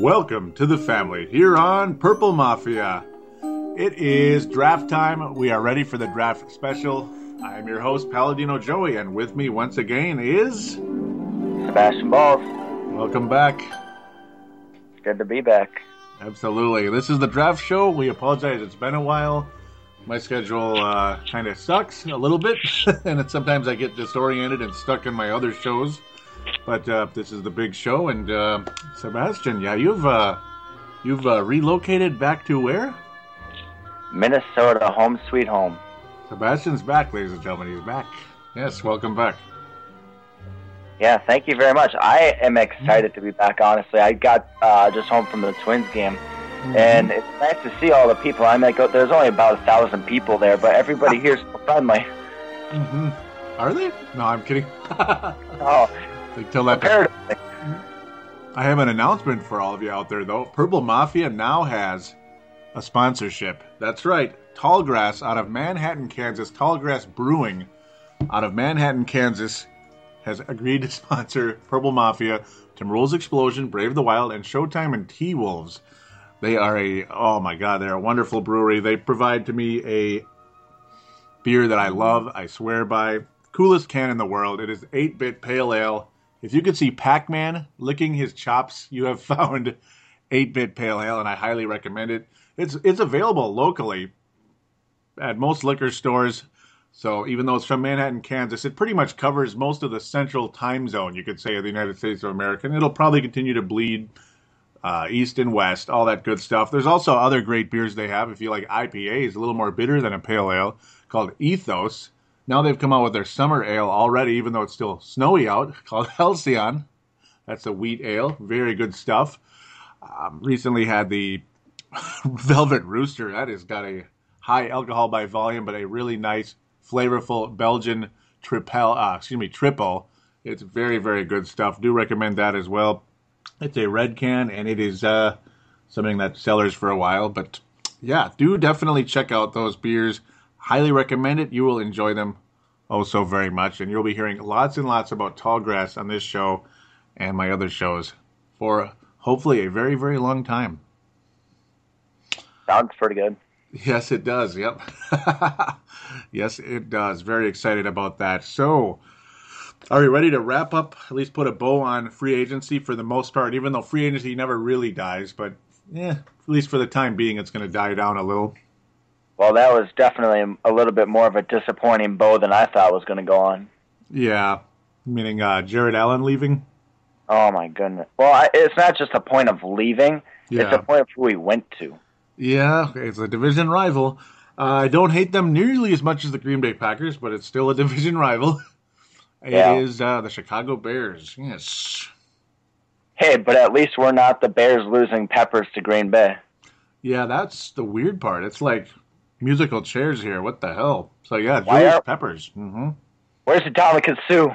Welcome to the family here on Purple Mafia. It is draft time. We are ready for the draft special. I'm your host, Paladino Joey, and with me once again is. Sebastian Balls. Welcome back. It's good to be back. Absolutely. This is the draft show. We apologize, it's been a while. My schedule uh, kind of sucks a little bit, and sometimes I get disoriented and stuck in my other shows. But uh, this is the big show, and uh, Sebastian, yeah, you've uh, you've uh, relocated back to where? Minnesota, home sweet home. Sebastian's back, ladies and gentlemen. He's back. Yes, welcome back. Yeah, thank you very much. I am excited to be back. Honestly, I got uh, just home from the Twins game, Mm-hmm. and it's nice to see all the people. I mean, like, there's only about a thousand people there, but everybody here's so friendly. hmm Are they? No, I'm kidding. Oh, That. comparatively. I have an announcement for all of you out there, though. Purple Mafia now has a sponsorship. That's right. Tallgrass out of Manhattan, Kansas. Tallgrass Brewing out of Manhattan, Kansas has agreed to sponsor Purple Mafia, Timberwolves Explosion, Brave the Wild, and Showtime and T Wolves. They are a, oh my God, they're a wonderful brewery. They provide to me a beer that I love, I swear by. Coolest can in the world. It is 8 bit pale ale. If you could see Pac Man licking his chops, you have found 8 bit pale ale, and I highly recommend it. It's, it's available locally at most liquor stores. So even though it's from Manhattan, Kansas, it pretty much covers most of the central time zone, you could say, of the United States of America. And it'll probably continue to bleed uh, east and west, all that good stuff. There's also other great beers they have. If you like IPAs, a little more bitter than a pale ale, called Ethos. Now they've come out with their summer ale already, even though it's still snowy out, called Halcyon. That's a wheat ale. Very good stuff. Um, recently had the Velvet Rooster. That has got a high alcohol by volume, but a really nice, flavorful Belgian triple. Uh, excuse me, triple. It's very, very good stuff. Do recommend that as well. It's a red can, and it is uh, something that sellers for a while. But yeah, do definitely check out those beers. Highly recommend it. You will enjoy them oh so very much, and you'll be hearing lots and lots about tall grass on this show and my other shows for hopefully a very, very long time. Sounds pretty good. Yes, it does. Yep. yes, it does. Very excited about that. So, are we ready to wrap up? At least put a bow on free agency for the most part, even though free agency never really dies. But yeah, at least for the time being, it's going to die down a little. Well, that was definitely a little bit more of a disappointing bow than I thought was going to go on. Yeah, meaning uh, Jared Allen leaving. Oh my goodness. Well, I, it's not just a point of leaving; it's a point of who he went to. Yeah, it's a division rival. Uh, I don't hate them nearly as much as the Green Bay Packers, but it's still a division rival. It is Yeah. uh, the Chicago Bears. Yes. Hey, but at least we're not the Bears losing Peppers to Green Bay. Yeah, that's the weird part. It's like musical chairs here. What the hell? So yeah, Why Julius are- Peppers. hmm Where's the Ndamukong Suh?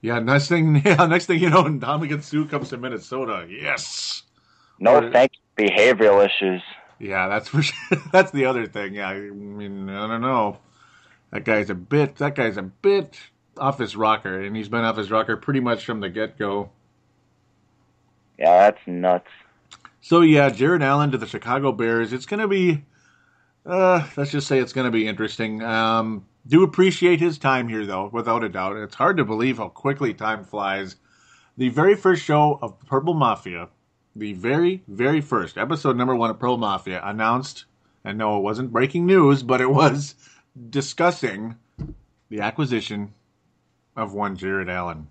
Yeah, next thing, yeah, next thing you know, Ndamukong Suh comes to Minnesota. Yes. No, Or- thank you. Behavioral issues. Yeah, that's for sure. That's the other thing. Yeah, I mean, I don't know. That guy's a bit. That guy's a bit off his rocker, and he's been off his rocker pretty much from the get go. Yeah, that's nuts. So yeah, Jared Allen to the Chicago Bears. It's going to be, uh, let's just say it's going to be interesting. Um, do appreciate his time here, though, without a doubt. It's hard to believe how quickly time flies. The very first show of Purple Mafia the very, very first episode number one of Purple Mafia announced, and no, it wasn't breaking news, but it was discussing the acquisition of one Jared Allen.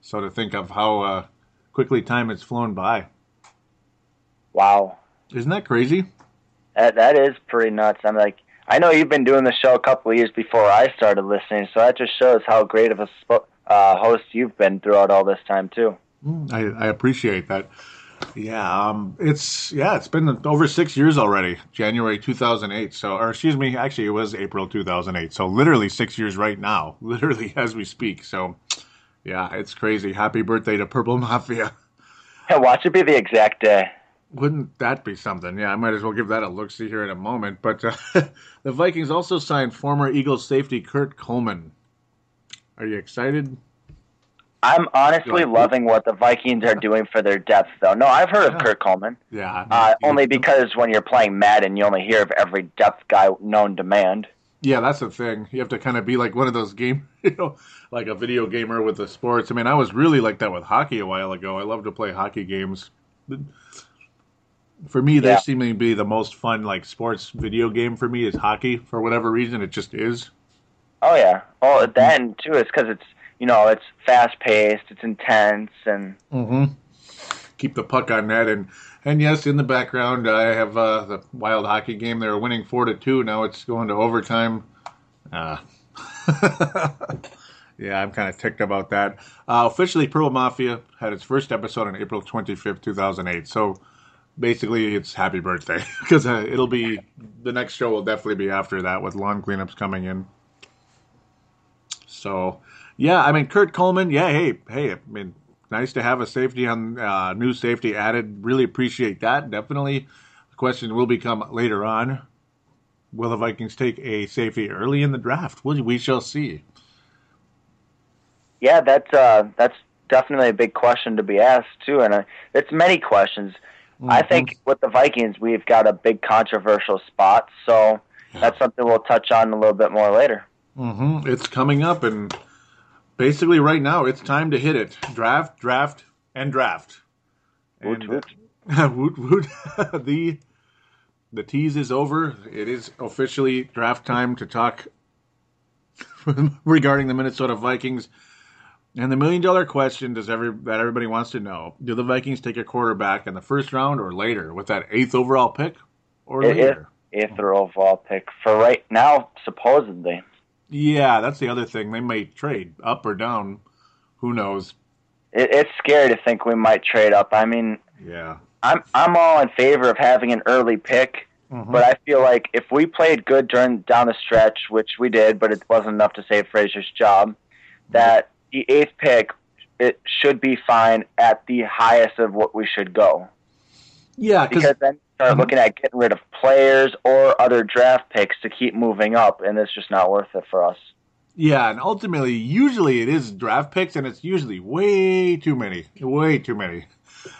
So to think of how uh, quickly time has flown by. Wow. Isn't that crazy? That that is pretty nuts. I'm like, I know you've been doing the show a couple of years before I started listening, so that just shows how great of a sp- uh, host you've been throughout all this time too. I, I appreciate that. Yeah, um, it's yeah, it's been over six years already. January 2008. So, or excuse me, actually, it was April 2008. So, literally six years right now, literally as we speak. So, yeah, it's crazy. Happy birthday to Purple Mafia. Yeah, watch it be the exact day. Wouldn't that be something? Yeah, I might as well give that a look see here in a moment. But uh, the Vikings also signed former Eagles safety Kurt Coleman. Are you excited? I'm honestly loving what the Vikings are doing for their depth, though. No, I've heard of Kurt Coleman. Yeah. Uh, only because when you're playing Madden, you only hear of every depth guy known to man. Yeah, that's the thing. You have to kind of be like one of those game, you know, like a video gamer with the sports. I mean, I was really like that with hockey a while ago. I love to play hockey games. For me, they Yeah. seem to be the most fun, like sports video game for me is hockey. For whatever reason, it just is. Oh yeah. Oh, then too is because it's you know it's fast paced, it's intense, and Mm-hmm. Keep the puck on net, and and yes, in the background, I have uh, the wild hockey game. They were winning four to two. Now it's going to overtime. Uh, yeah, I'm kind of ticked about that. Uh, officially, Purple Mafia had its first episode on April 25th, 2008. So basically, it's happy birthday because uh, it'll be the next show will definitely be after that with lawn cleanups coming in. So, yeah, I mean, Kurt Coleman, yeah, hey, hey, I mean, nice to have a safety on uh, new safety added. Really appreciate that. Definitely, the question will become later on: Will the Vikings take a safety early in the draft? We, we shall see. yeah, that's uh, that's definitely a big question to be asked too, and uh, it's many questions. I think with the Vikings, we've got a big controversial spot, so that's something we'll touch on a little bit more later. hmm It's coming up, and basically, right now, it's time to hit it: draft, draft, and draft. Woot, And, woot. uh, woot woot. the the tease is over. It is officially draft time to talk regarding the Minnesota Vikings. And the million dollar question does every that everybody wants to know: Do the Vikings take a quarterback in the first round or later with that eighth overall pick, or It- later? Eighth overall pick for right now, supposedly. Yeah, that's the other thing. They may trade up or down. Who knows? It, it's scary to think we might trade up. I mean, Yeah. I'm I'm all in favor of having an early pick, Mhm. but I feel like if we played good during down the stretch, which we did, but it wasn't enough to save Frazier's job, that the eighth pick it should be fine at the highest of what we should go. yeah, Because then you start Mhm. looking at getting rid of players or other draft picks to keep moving up, and it's just not worth it for us. Yeah, and ultimately, usually it is draft picks, and it's usually way too many, way too many.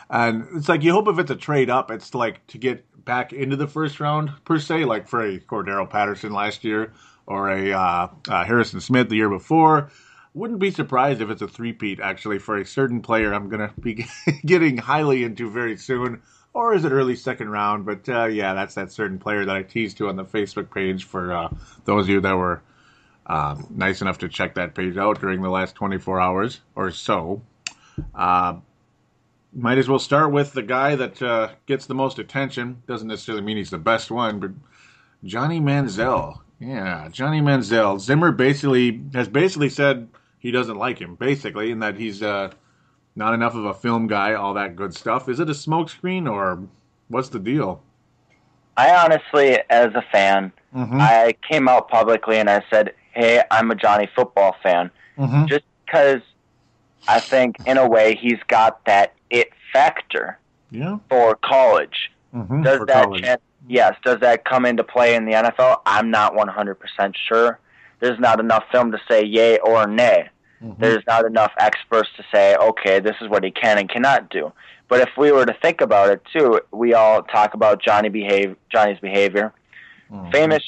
And it's like you hope if it's a trade up, it's like to get back into the first round per se, like for a Cordarrelle Patterson last year or a uh, uh, Harrison Smith the year before. Wouldn't be surprised if it's a three-peat actually for a certain player I'm gonna be getting highly into very soon, or is it early second round? But uh, yeah, that's that certain player that I teased to on the Facebook page for uh, those of you that were um, nice enough to check that page out during the last 24 hours or so. Uh, might as well start with the guy that uh, gets the most attention. Doesn't necessarily mean he's the best one, but Johnny Manziel. Yeah, Johnny Manziel. Zimmer basically has basically said he doesn't like him, basically, and that he's uh, not enough of a film guy, all that good stuff. Is it a smokescreen or what's the deal? I honestly, as a fan, Mm-hmm. I came out publicly and I said, "Hey, I'm a Johnny football fan." Mm-hmm. just because I think, in a way, he's got that it factor Yeah. for college. Mm-hmm. Does For that, college. chan- yes, does that come into play in the NFL? I'm not 100% sure. There's not enough film to say yay or nay. Mhm. There's not enough experts to say, okay, this is what he can and cannot do. But if we were to think about it too, we all talk about Johnny behave, Johnny's behavior. Mhm. Famous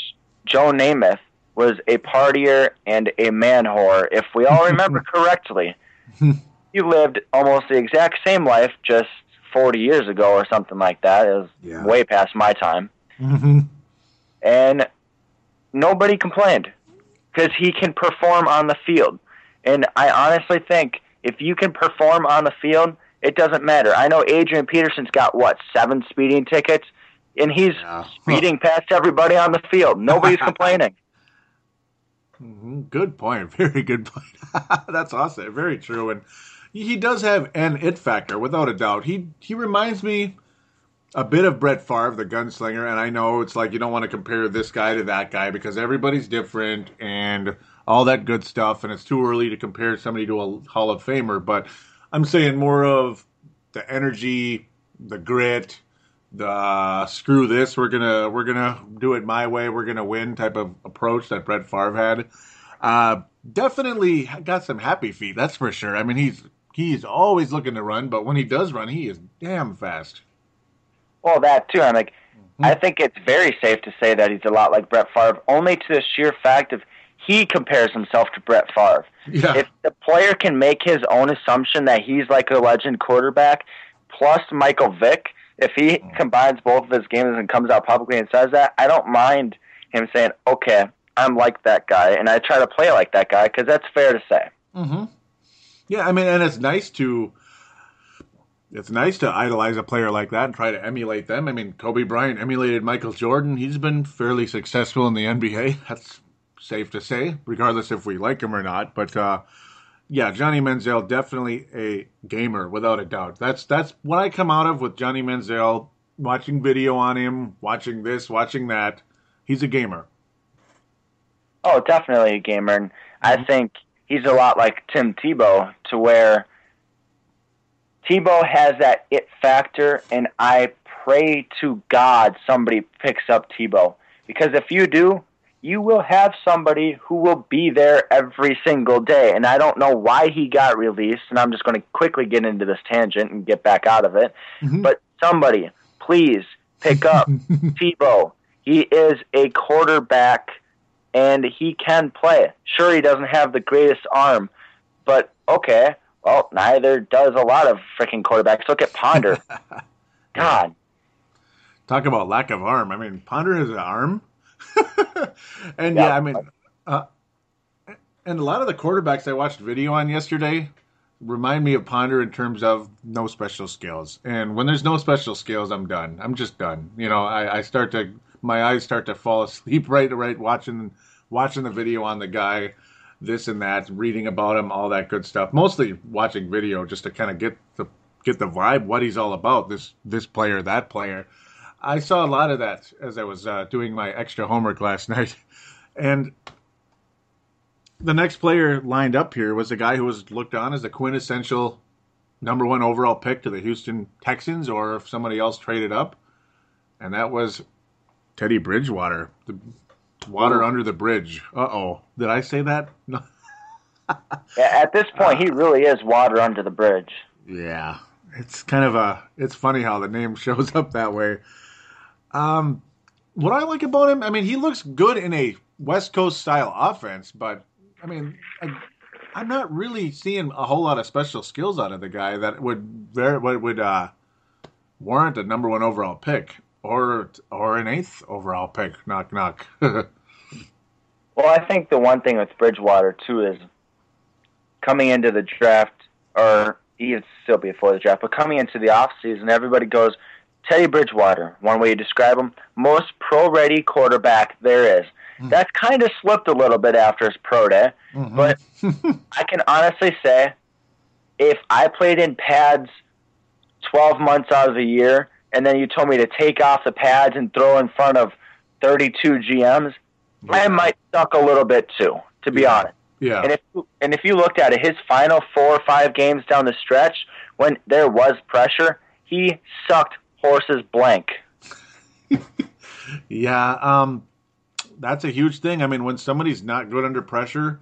Joe Namath was a partier and a man whore, if we all remember correctly. he lived almost the exact same life, just 40 years ago or something like that. It was Yeah. way past my time. Mm-hmm. And nobody complained because he can perform on the field. And I honestly think if you can perform on the field, it doesn't matter. I know Adrian Peterson's got, what, seven speeding tickets? And he's Yeah. speeding past everybody on the field. Nobody's complaining. Mhm. Good point. Very good point. That's awesome. Very true. And he does have an it factor, without a doubt. He he reminds me a bit of Brett Favre, the gunslinger. And I know it's like you don't want to compare this guy to that guy because everybody's different and all that good stuff. And it's too early to compare somebody to a Hall of Famer. But I'm saying more of the energy, the grit, the screw this, we're gonna we're gonna do it my way, we're gonna win type of approach that Brett Favre had. Uh, definitely got some happy feet, that's for sure. I mean, he's he's always looking to run, but when he does run, he is damn fast. Well, that too. I'm like, I think it's very safe to say that he's a lot like Brett Favre, only to the sheer fact of he compares himself to Brett Favre. Yeah, If the player can make his own assumption that he's like a legend quarterback, plus Michael Vick, if he combines both of his games and comes out publicly and says that, I don't mind him saying, "Okay, I'm like that guy," and I try to play like that guy because that's fair to say. Mm-hmm. Yeah, I mean, and it's nice to it's nice to idolize a player like that and try to emulate them. I mean, Kobe Bryant emulated Michael Jordan. He's been fairly successful in the NBA. That's safe to say, regardless if we like him or not. But uh, yeah, Johnny Manziel definitely a gamer without a doubt. That's that's what I come out of with Johnny Manziel. Watching video on him, watching this, watching that. He's a gamer. Oh, definitely a gamer, and I think he's a lot like Tim Tebow, to where Tebow has that it factor, and I pray to God somebody picks up Tebow because if you do, you will have somebody who will be there every single day. And I don't know why he got released, and I'm just going to quickly get into this tangent and get back out of it. Mhm. But somebody, please pick up Tebow. He is a quarterback and he can play. Sure, he doesn't have the greatest arm, but okay. Well, neither does a lot of freaking quarterbacks. Look at Ponder. God, Talk about lack of arm. I mean, Ponder has an arm. and yeah, Yeah. I mean, uh, and a lot of the quarterbacks I watched video on yesterday remind me of Ponder in terms of no special skills. And when there's no special skills, I'm done. I'm just done. You know, I, I start to my eyes start to fall asleep right right watching watching the video on the guy, this and that, reading about him, all that good stuff. Mostly watching video just to kind of get the get the vibe, what he's all about. This this player, that player. I saw a lot of that as I was uh, doing my extra homework last night, and the next player lined up here was a guy who was looked on as a quintessential number one overall pick to the Houston Texans, or if somebody else traded up, and that was Teddy Bridgewater, the water under the bridge. Uh oh, did I say that? No. Yeah, at this point, he really is water under the bridge. Yeah, it's kind of a. It's funny how the name shows up that way. Um, what I like about him, I mean, he looks good in a West Coast style offense, but I mean, I, I'm not really seeing a whole lot of special skills out of the guy that would very would uh, warrant a number one overall pick or or an eighth overall pick. Knock knock. Well, I think the one thing with Bridgewater too is coming into the draft, or even still be before the draft, but coming into the off season, everybody goes Teddy Bridgewater. One way you describe him, most pro-ready quarterback there is. Hmm. That's kind of slipped a little bit after his pro day, mm-hmm. but I can honestly say, if I played in pads twelve months out of the year, and then you told me to take off the pads and throw in front of thirty-two GMs, I might suck a little bit too, to be Yeah. honest. yeah, And if and if you looked at it, his final four or five games down the stretch, when there was pressure, he sucked horses blank. Yeah, um, that's a huge thing. I mean, when somebody's not good under pressure,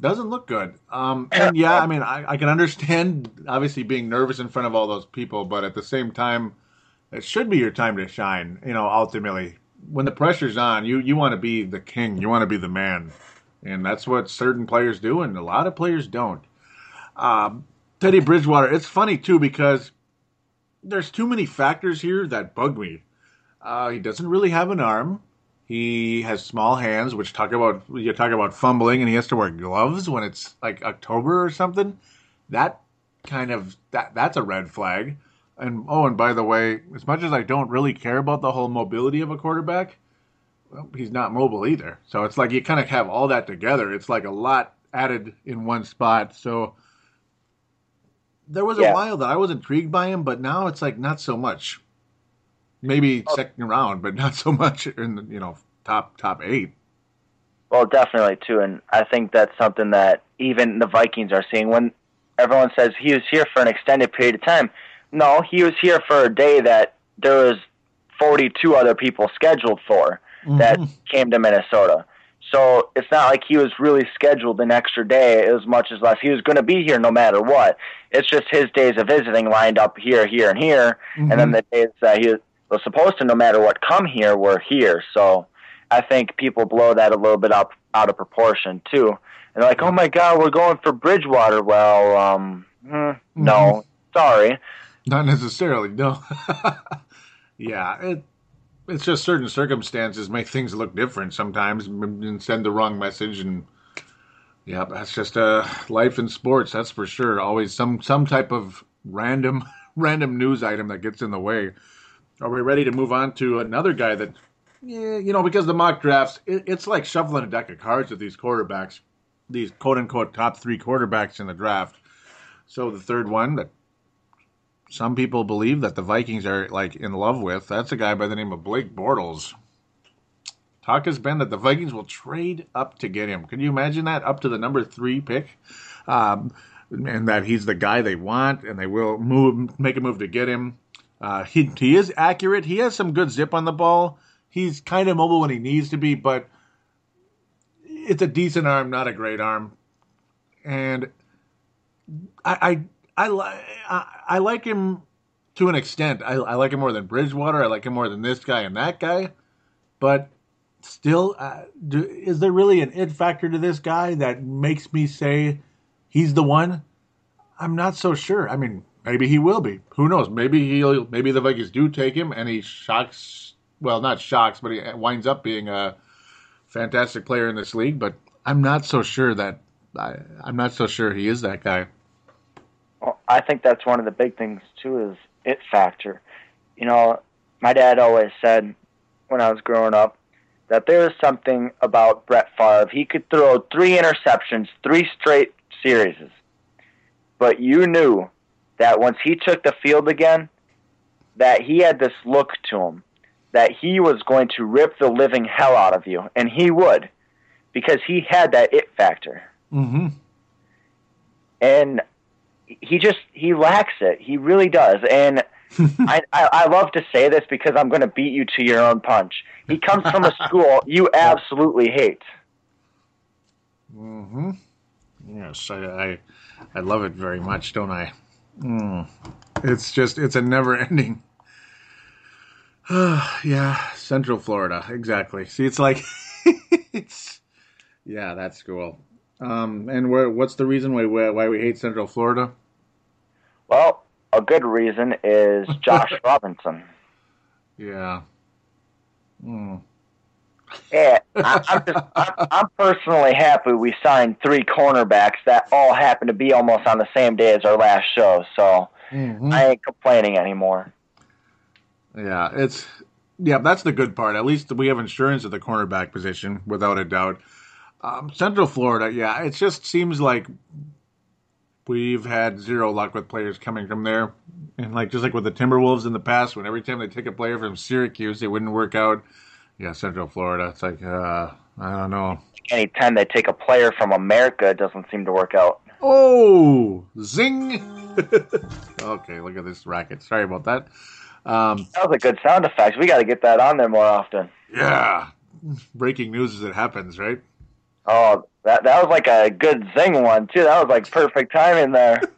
doesn't look good. Um, and yeah, I mean, I, I can understand obviously being nervous in front of all those people, but at the same time, it should be your time to shine. You know, ultimately, when the pressure's on, you you want to be the king, you want to be the man, and that's what certain players do, and a lot of players don't. Um, Teddy Bridgewater, it's funny too because there's too many factors here that bug me. Uh, he doesn't really have an arm. He has small hands, which talk about you talk about fumbling, and he has to wear gloves when it's like October or something. That kind of that that's a red flag. And oh, and by the way, as much as I don't really care about the whole mobility of a quarterback, well, he's not mobile either. So it's like you kind of have all that together. It's like a lot added in one spot. So there was Yeah. a while that I was intrigued by him, but now it's like not so much. Maybe Oh. second round, but not so much in the you know top top eight. Well, definitely too, and I think that's something that even the Vikings are seeing. When everyone says he was here for an extended period of time, no, he was here for a day that there was 42 other people scheduled for that came to Minnesota. So it's not like he was really scheduled an extra day as much as less. He was going to be here no matter what. It's just his days of visiting lined up here, here, and here, and then the days that he was supposed to, no matter what, come here were here. So I think people blow that a little bit up out of proportion too. And they're like, "Oh my God, we're going for Bridgewater." Well, um, hmm, no, sorry. Not necessarily, no. yeah, it it's just certain circumstances make things look different sometimes and send the wrong message and yeah, that's just uh life in sports, that's for sure. Always some some type of random random news item that gets in the way. Are we ready to move on to another guy that yeah, you know, because the mock drafts, it, it's like shuffling a deck of cards with these quarterbacks, these quote unquote top three quarterbacks in the draft. So the third one that some people believe that the Vikings are like in love with. That's a guy by the name of Blake Bortles. Talk has been that the Vikings will trade up to get him. Can you imagine that? Up to the number three pick, um, and that he's the guy they want, and they will move, make a move to get him. Uh, he he is accurate. He has some good zip on the ball. He's kind of mobile when he needs to be, but it's a decent arm, not a great arm. And I I I, li- I, I like him to an extent. I, I like him more than Bridgewater. I like him more than this guy and that guy. But still, uh, do, is there really an it factor to this guy that makes me say he's the one? I'm not so sure. I mean, maybe he will be. Who knows? Maybe he'll. Maybe the Vikings do take him, and he shocks. Well, not shocks, but he winds up being a fantastic player in this league. But I'm not so sure that. I, I'm not so sure he is that guy. Well, I think that's one of the big things too is it factor. You know, my dad always said when I was growing up that there was something about Brett Favre. He could throw three interceptions, three straight series, but you knew that once he took the field again, that he had this look to him that he was going to rip the living hell out of you, and he would, because he had that it factor Mm-hmm. and he just he lacks it. He really does. And I, I I love to say this because I'm going to beat you to your own punch. He comes from a school you absolutely hate. Mm-hmm. Yes, I, I, I love it very much, don't I? Mm. It's just, it's a never-ending. yeah, Central Florida, exactly. See, it's like, it's, yeah, that's cool. Um, and what's the reason why why we hate Central Florida? Well, a good reason is Josh Robinson. Yeah. Mm. Yeah, I, I'm just I'm, I'm personally happy we signed three cornerbacks that all happen to be almost on the same day as our last show. So Mhm. I ain't complaining anymore. Yeah, it's yeah, that's the good part. At least we have insurance at the cornerback position, without a doubt. Um, Central Florida, yeah, it just seems like we've had zero luck with players coming from there, and like just like with the Timberwolves in the past, when every time they take a player from Syracuse, it wouldn't work out. Yeah, Central Florida, it's like uh, I don't know. Anytime they take a player from America, it doesn't seem to work out. Oh, zing! okay, look at this racket. Sorry about that. Um, That was a good sound effect. We got to get that on there more often. yeah, breaking news as it happens, right? Oh, that that was like a good zing one too. That was like perfect timing there.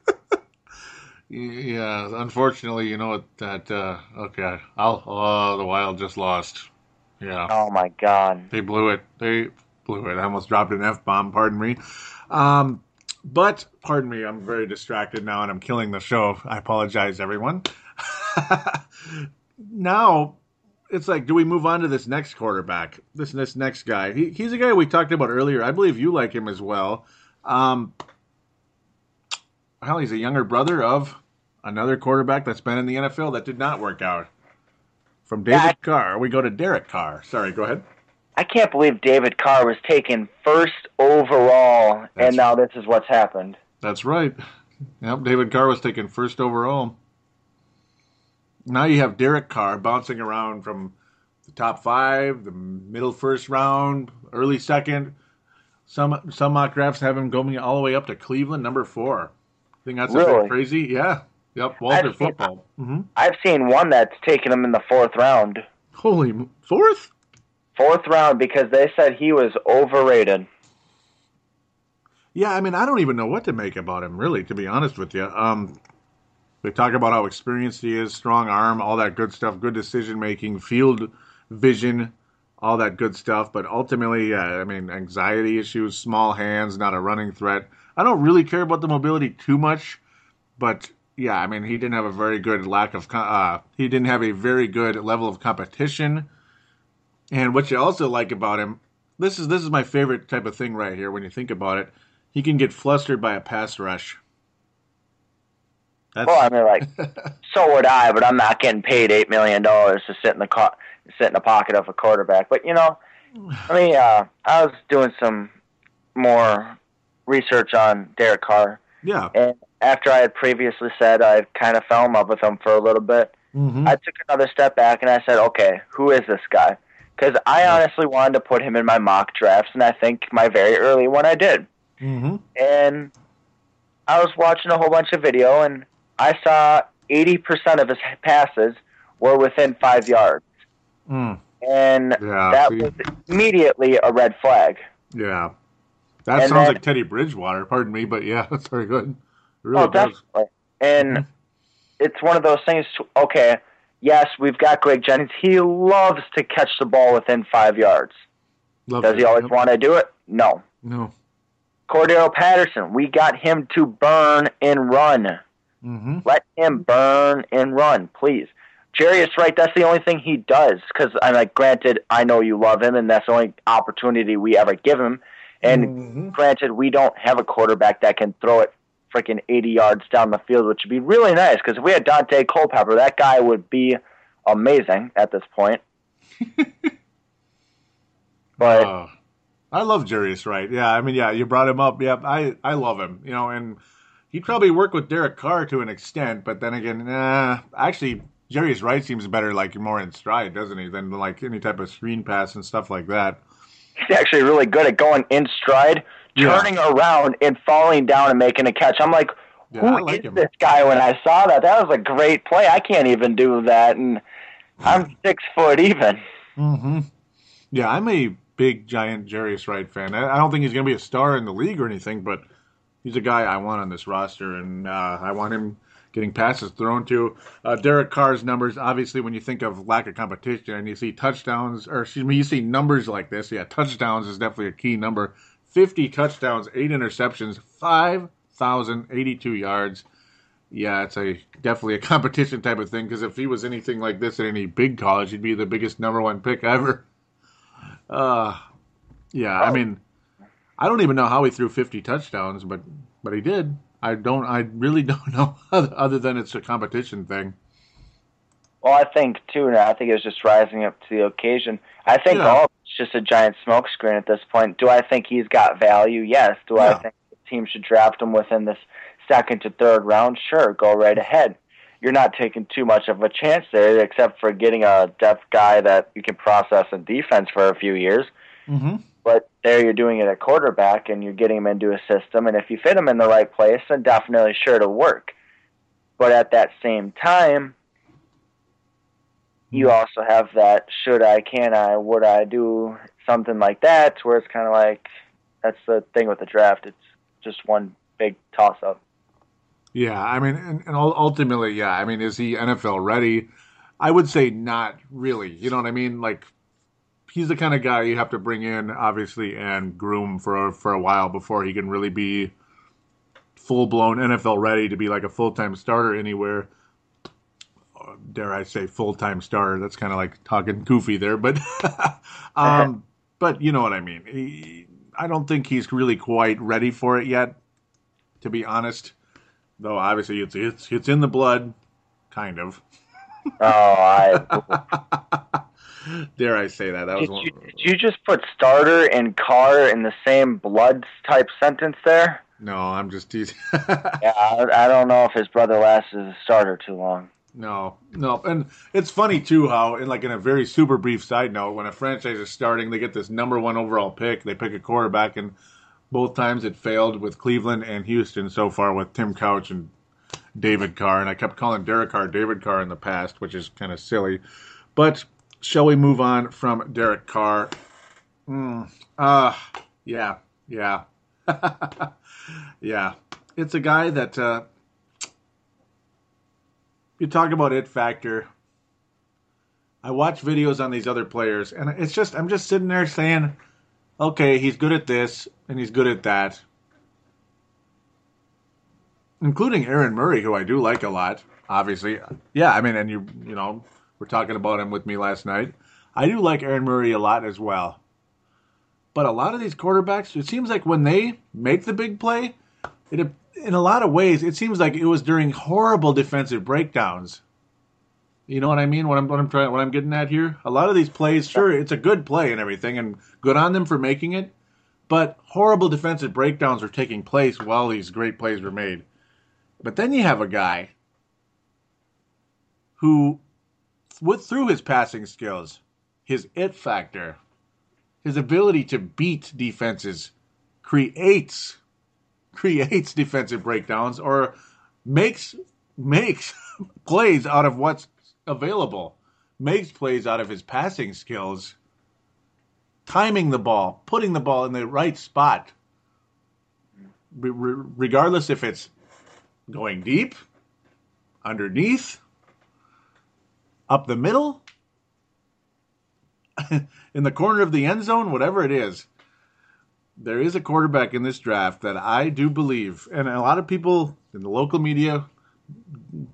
Yeah, unfortunately, you know what? That uh, okay. I'll. Oh, the Wild just lost. Yeah, Oh my god. they blew it. They blew it. I almost dropped an f bomb. Pardon me. Um, but pardon me. I'm very distracted now, and I'm killing the show. I apologize, everyone. now it's like, do we move on to this next quarterback? This this next guy. He, he's a guy we talked about earlier. I believe you like him as well. Um, hell, he's a younger brother of another quarterback that's been in the NFL that did not work out. From David Yeah, I- Carr, we go to Derek Carr. Sorry, go ahead. I can't believe David Carr was taken first overall, That's- and now this is what's happened. That's right. Yep, David Carr was taken first overall. Now you have Derek Carr bouncing around from the top five, the middle first round, early second. Some some mock drafts have him going all the way up to Cleveland, number four. Think that's a bit crazy? Yeah. Yep. Walter I've seen- football. hmm I've seen one that's taken him in the fourth round. Holy fourth? Fourth round because they said he was overrated. Yeah, I mean, I don't even know what to make about him, really, to be honest with you. Um, they talk about how experienced he is, strong arm, all that good stuff, good decision making, field vision, all that good stuff. But ultimately, yeah, I mean, anxiety issues, small hands, not a running threat. I don't really care about the mobility too much, but yeah, I mean, he didn't have a very good lack of, uh, he didn't have a very good level of competition. And what you also like about him, this is this is my favorite type of thing right here when you think about it. He can get flustered by a pass rush. That's, Well, I mean, like, so would I, but I'm not getting paid eight million dollars to sit in the car, sit in the pocket of a quarterback. But you know, I mean, uh, I was doing some more research on Derek Carr, yeah. and after I had previously said I kind of fell in love with him for a little bit, hmm I took another step back and I said, okay, who is this guy? Because I honestly wanted to put him in my mock drafts, and I think my very early one I did. hmm And I was watching a whole bunch of video, and I saw 80% of his passes were within five yards. Mm. And Yeah. that see? was immediately a red flag. yeah. That and sounds then- like Teddy Bridgewater. Pardon me, but yeah, that's very good. It really oh, does. definitely. And Mhm. it's one of those things. Okay, yes, we've got Greg Jennings. He loves to catch the ball within five yards. Love Does it. he always Yep. want to do it? No. No. Cordarrelle Patterson, we got him to burn and run. Hmm Let him burn and run, please. Jarius Wright, that's the only thing he does. Because I'm like, granted, I know you love him, and that's the only opportunity we ever give him. And Mhm. granted, we don't have a quarterback that can throw it freaking 80 yards down the field, which would be really nice. Because if we had Daunte Culpepper, that guy would be amazing at this point. but Uh, I love Jarius Wright. Yeah, I mean, yeah, you brought him up. Yeah, I, I love him. You know, and he'd probably work with Derek Carr to an extent, but then again, nah, actually, Jarius Wright seems better, like more in stride, doesn't he, than like any type of screen pass and stuff like that. he's actually really good at going in stride, Yeah. turning around, and falling down and making a catch. I'm like, Yeah, Who I is him. this guy? When I saw that, that was a great play. I can't even do that, and I'm six foot even. hmm Yeah, I'm a big giant Jarius Wright fan. I don't think he's going to be a star in the league or anything, but he's a guy I want on this roster, and uh, I want him getting passes thrown to. Uh, Derek Carr's numbers, obviously, when you think of lack of competition and you see touchdowns, or excuse me, you see numbers like this, yeah, touchdowns is definitely a key number. 50 touchdowns, 8 interceptions, 5,082 yards. Yeah, it's a definitely a competition type of thing because if he was anything like this at any big college, he'd be the biggest number one pick ever. Uh, yeah, I mean, I don't even know how he threw 50 touchdowns, but but he did. I don't. I really don't know other, than it's a competition thing. Well, I think too. Now I think it was just rising up to the occasion. I think Yeah. all it's just a giant smokescreen at this point. Do I think he's got value? Yes. Do Yeah. I think the team should draft him within this second to third round? Sure, go right ahead. You're not taking too much of a chance there, except for getting a depth guy that you can process in defense for a few years. Mm-hmm. But there you're doing it at quarterback and you're getting him into a system. And if you fit him in the right place, then definitely sure to work. But at that same time, you also have that should I, can I, would I do something like that, where it's kind of like that's the thing with the draft. It's just one big toss up. Yeah, I mean, and, and ultimately, yeah, I mean, is he NFL ready? I would say not really. You know what I mean? Like, he's the kind of guy you have to bring in, obviously, and groom for for a while before he can really be full blown NFL ready to be like a full time starter anywhere. dare I say, full time starter. That's kind of like talking goofy there, but um, but you know what I mean. He, I don't think he's really quite ready for it yet, to be honest. Though obviously it's it's it's in the blood, kind of. Oh, I. Dare I say that? That was Did one. you, did you just put starter and car in the same blood type sentence there? No, I'm just teasing. Yeah, I, I don't know if his brother lasted as a starter too long. No, no, and it's funny too how, in like in a very super brief side note, when a franchise is starting, they get this number one overall pick. They pick a quarterback, and both times it failed with Cleveland and Houston so far with Tim Couch and David Carr. And I kept calling Derek Carr David Carr in the past, which is kind of silly. But shall we move on from Derek Carr? Mm, uh, yeah, yeah, yeah. It's a guy that. Uh, you talk about it factor. I watch videos on these other players, and it's just I'm just sitting there saying, okay, he's good at this and he's good at that, including Aaron Murray, who I do like a lot. Obviously, yeah, I mean, and you you know we're talking about him with me last night. I do like Aaron Murray a lot as well. But a lot of these quarterbacks, it seems like when they make the big play, it in a lot of ways, it seems like it was during horrible defensive breakdowns. You know what I mean? What I'm what I'm trying what I'm getting at here. A lot of these plays, sure, it's a good play and everything, and good on them for making it. But horrible defensive breakdowns are taking place while these great plays were made. But then you have a guy who, with through his passing skills, his it factor, his ability to beat defenses, creates creates defensive breakdowns or makes makes plays out of what's available, makes plays out of his passing skills, timing the ball, putting the ball in the right spot, Re- re- regardless if it's going deep, underneath, up the middle, in the corner of the end zone, whatever it is there is a quarterback in this draft that I do believe, and a lot of people in the local media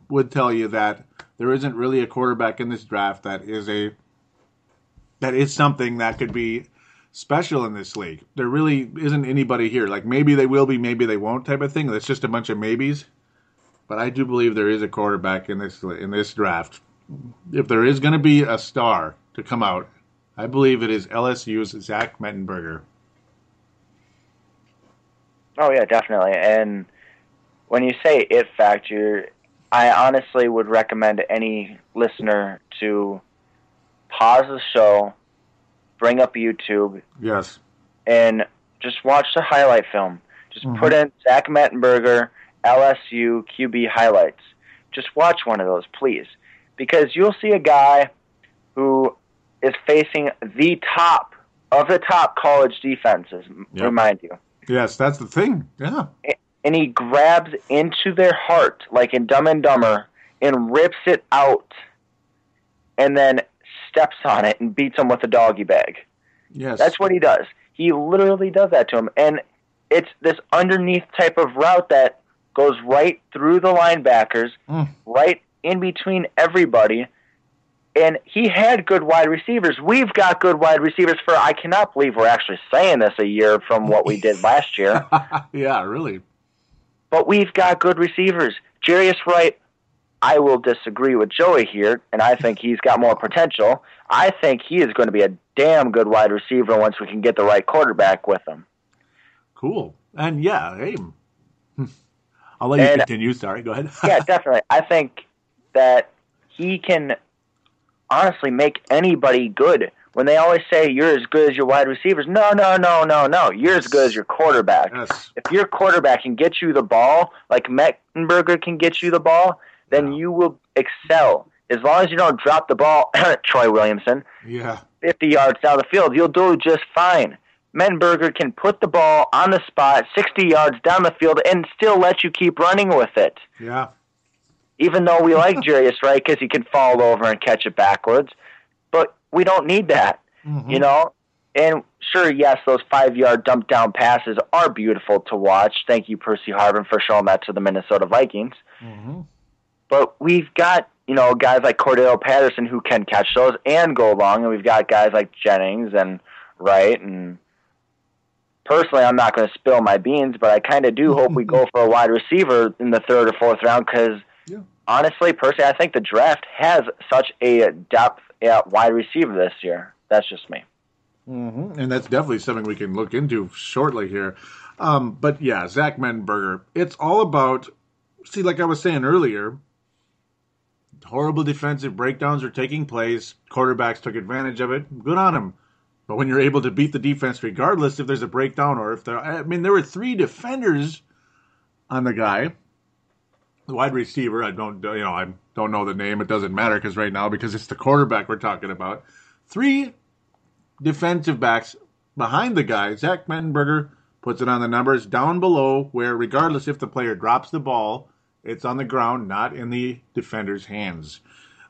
would tell you that there isn't really a quarterback in this draft that is a that is something that could be special in this league. There really isn't anybody here. Like maybe they will be, maybe they won't type of thing. That's just a bunch of maybes. But I do believe there is a quarterback in this in this draft. If there is going to be a star to come out, I believe it is LSU's Zach Mettenberger. Oh yeah, definitely. And when you say it factor, I honestly would recommend any listener to pause the show, bring up YouTube, Yes. and just watch the highlight film. Just Mhm. put in Zach Mettenberger LSU QB highlights. Just watch one of those, please, because you'll see a guy who is facing the top of the top college defenses. Yep. Remind you. Yes, that's the thing. Yeah. and he grabs into their heart like in Dumb and Dumber and rips it out and then steps on it and beats him with a doggy bag. Yes. That's what he does. He literally does that to him. And it's this underneath type of route that goes right through the linebackers, Mm. right in between everybody. And he had good wide receivers. We've got good wide receivers for I cannot believe we're actually saying this a year from what we did last year. yeah, really. but we've got good receivers. Jarius Wright, I will disagree with Joey here, and I think he's got more potential. I think he is going to be a damn good wide receiver once we can get the right quarterback with him. Cool. And yeah, hey. I'll let you And- continue. Sorry, go ahead. Yeah, definitely. I think that he can honestly make anybody good. When they always say you're as good as your wide receivers, no, no, no, no, no. You're as good as your quarterback. yes. if your quarterback can get you the ball, like Mettenberger can get you the ball, then you will excel. As long as you don't drop the ball, Troy Williamson, Yeah. 50 yards down the field, you'll do just fine. Mettenberger can put the ball on the spot, 60 yards down the field, and still let you keep running with it. Yeah. Even though we like Jarius Wright because he can fall over and catch it backwards, but we don't need that Mhm. you know and sure yes those five yard dump down passes are beautiful to watch thank you percy harvin for showing that to the minnesota vikings Mhm. but we've got you know guys like Cordarrelle Patterson who can catch those and go long, and we've got guys like Jennings and Wright and. Personally, I'm not going to spill my beans, but I kind of do hope we go for a wide receiver in the third or fourth round because, Yeah. honestly, personally, I think the draft has such a depth at wide receiver this year. That's just me. hmm And that's definitely something we can look into shortly here. Um, but yeah, Zach Mettenberger. It's all about. See, like I was saying earlier, horrible defensive breakdowns are taking place. Quarterbacks took advantage of it. Good on them. But when you're able to beat the defense, regardless if there's a breakdown or if there, I mean, there were three defenders on the guy, wide receiver. I don't, you know, I don't know the name. It doesn't matter because right now, because it's the quarterback we're talking about. Three defensive backs behind the guy. Zach Mettenberger puts it on the numbers down below, where regardless if the player drops the ball, it's on the ground, not in the defender's hands.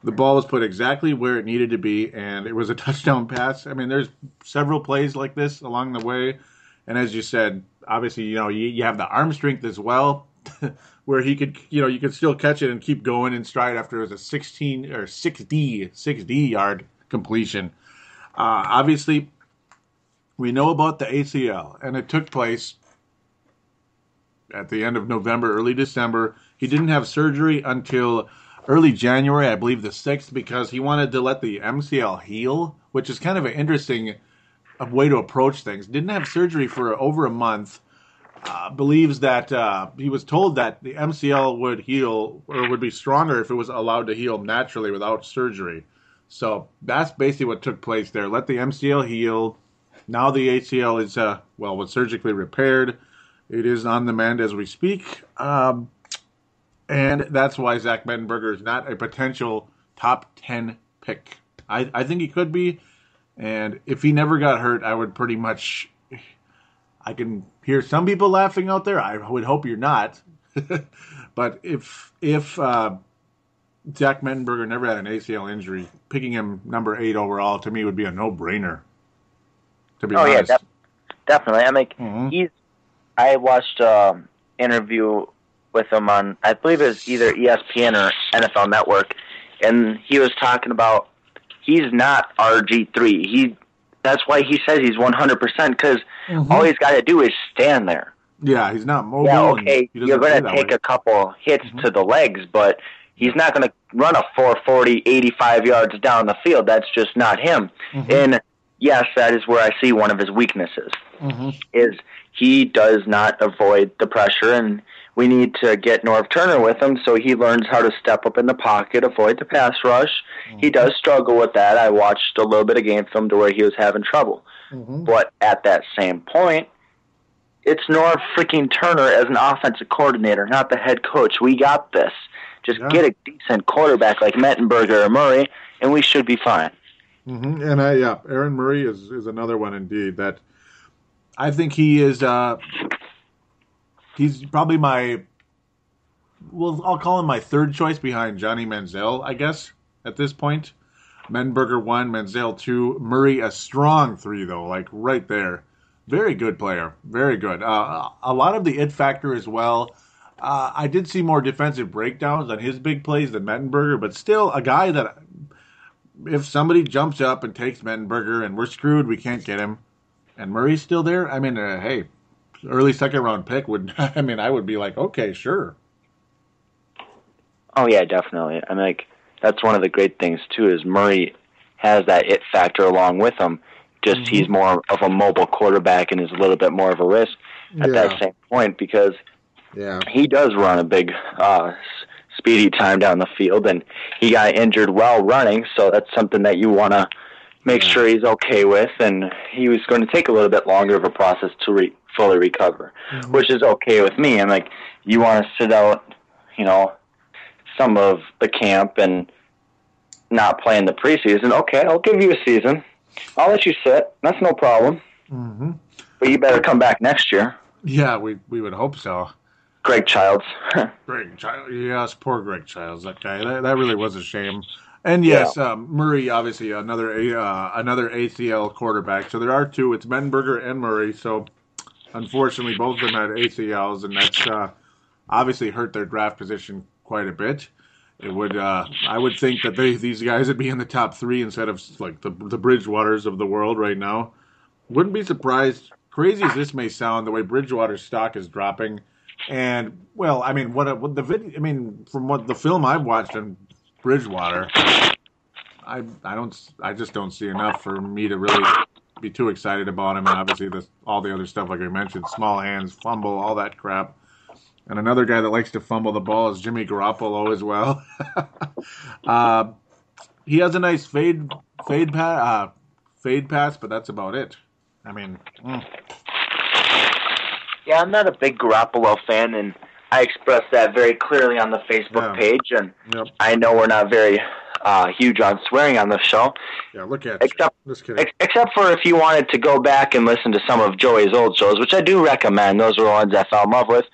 The ball was put exactly where it needed to be, and it was a touchdown pass. I mean, there's several plays like this along the way, and as you said, obviously, you know, you, you have the arm strength as well, where he could, you know, you could still catch it and keep going in stride after it was a 16 or 6D, 6D yard completion. Uh, obviously, we know about the ACL, and it took place at the end of November, early December. He didn't have surgery until early January, I believe the 6th, because he wanted to let the MCL heal, which is kind of an interesting way to approach things. Didn't have surgery for over a month. Uh, believes that uh, he was told that the MCL would heal or would be stronger if it was allowed to heal naturally without surgery. So that's basically what took place there. Let the MCL heal. Now the ACL is uh, well, was surgically repaired. It is on the mend as we speak, um, and that's why Zach Mettenberger is not a potential top ten pick. I, I think he could be, and if he never got hurt, I would pretty much. I can hear some people laughing out there. I would hope you're not, but if if uh, Zach Mettenberger never had an ACL injury, picking him number eight overall to me would be a no brainer. To be Oh yeah, honest. def- definitely. I mean, Mhm. he's. I watched um interview with him on, I believe it was either ESPN or NFL Network, and he was talking about he's not RG three. He that's why he says he's one hundred percent because Mm-hmm. all he's got to do is stand there. yeah, he's not mobile. Yeah, okay, you're going to take way. a couple hits to the legs, but he's not going to run a 440, 85 yards down the field. That's just not him. Mm-hmm. And yes, that is where I see one of his weaknesses. Mm-hmm. Is he does not avoid the pressure, and we need to get Norv Turner with him so he learns how to step up in the pocket, avoid the pass rush. Mm-hmm. He does struggle with that. I watched a little bit of game film to where he was having trouble. Mm-hmm. But at that same point, it's Norv freaking Turner as an offensive coordinator, not the head coach. We got this. Just Yeah. get a decent quarterback like Mettenberger or Murray, and we should be fine. hmm And I, yeah, Aaron Murray is, is another one indeed that I think he is. Uh, he's probably my. Well, I'll call him my third choice behind Johnny Manziel, I guess, at this point. Mettenberger one, Manziel two, Murray a strong three though, like right there. Very good player, very good. Uh, a lot of the it factor as well. Uh, I did see more defensive breakdowns on his big plays than Mettenberger, but still a guy that if somebody jumps up and takes Mettenberger and we're screwed, we can't get him, and Murray's still there. I mean, uh, hey, early second round pick would. I mean, I would be like, okay, sure. Oh yeah, definitely. I mean, like that's one of the great things too is Murray has that it factor along with him. Just Mm-hmm. he's more of a mobile quarterback and is a little bit more of a risk at Yeah. that same point because Yeah. he does run a big uh speedy time down the field and he got injured while running so that's something that you want to make sure he's okay with and he was going to take a little bit longer of a process to re- fully recover Mm-hmm. which is okay with me i'm like you want to sit out you know some of the camp and not play in the preseason okay i'll give you a season i'll let you sit that's no problem hmm but you better come back next year Yeah, we we would hope so. greg childs Greg Childs, yes, poor Greg Childs. That guy, that, that really was a shame. And yes, um, Murray, obviously another uh, another ACL quarterback. So there are two. It's Mettenberger and Murray. So unfortunately, both of them had ACLs, and that's uh, obviously hurt their draft position quite a bit. it would. Uh, I would think that they these guys would be in the top three instead of like the the Bridgewaters of the world right now. Wouldn't be surprised. Crazy as this may sound, the way Bridgewater's stock is dropping, and well, I mean, what, what the video? I mean, from what the film I've watched on Bridgewater, I I don't I just don't see enough for me to really be too excited about him. And obviously, this all the other stuff like I mentioned, small hands, fumble, all that crap. And another guy that likes to fumble the ball is Jimmy Garoppolo as well. uh, he has a nice fade fade pass, uh, fade pass, but that's about it. I mean, mm. Yeah, I'm not a big Garoppolo fan, and I expressed that very clearly on the Facebook Yeah. page. And Yep. I know we're not very uh, huge on swearing on the show, yeah, look at except ex- except for if you wanted to go back and listen to some of Joey's old shows, which I do recommend. Those were the ones I fell in love with.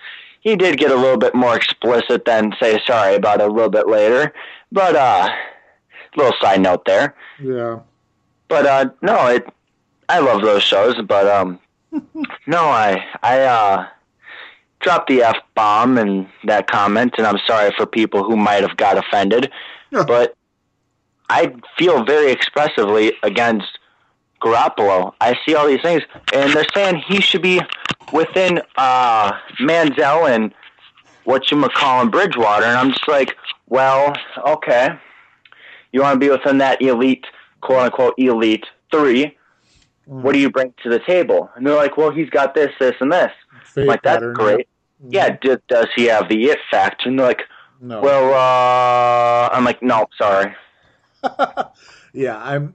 He did get a little bit more explicit than say sorry about a little bit later, but uh, little side note there. yeah, But uh, no, it. I love those shows, but um, no, I I uh, dropped the f bomb in that comment, and I'm sorry for people who might have got offended, Yeah. but I feel very expressively against Garoppolo. I see all these things, and they're saying he should be within uh, Manziel and what you call him Bridgewater, and I'm just like, well, okay, you want to be within that elite, quote unquote, elite three. What do you bring to the table? And they're like, well, he's got this, this, and this. like that's pattern, great. Yeah, d- does he have the it factor? And they're like, No. well, uh, I'm like, no, sorry. Yeah, I'm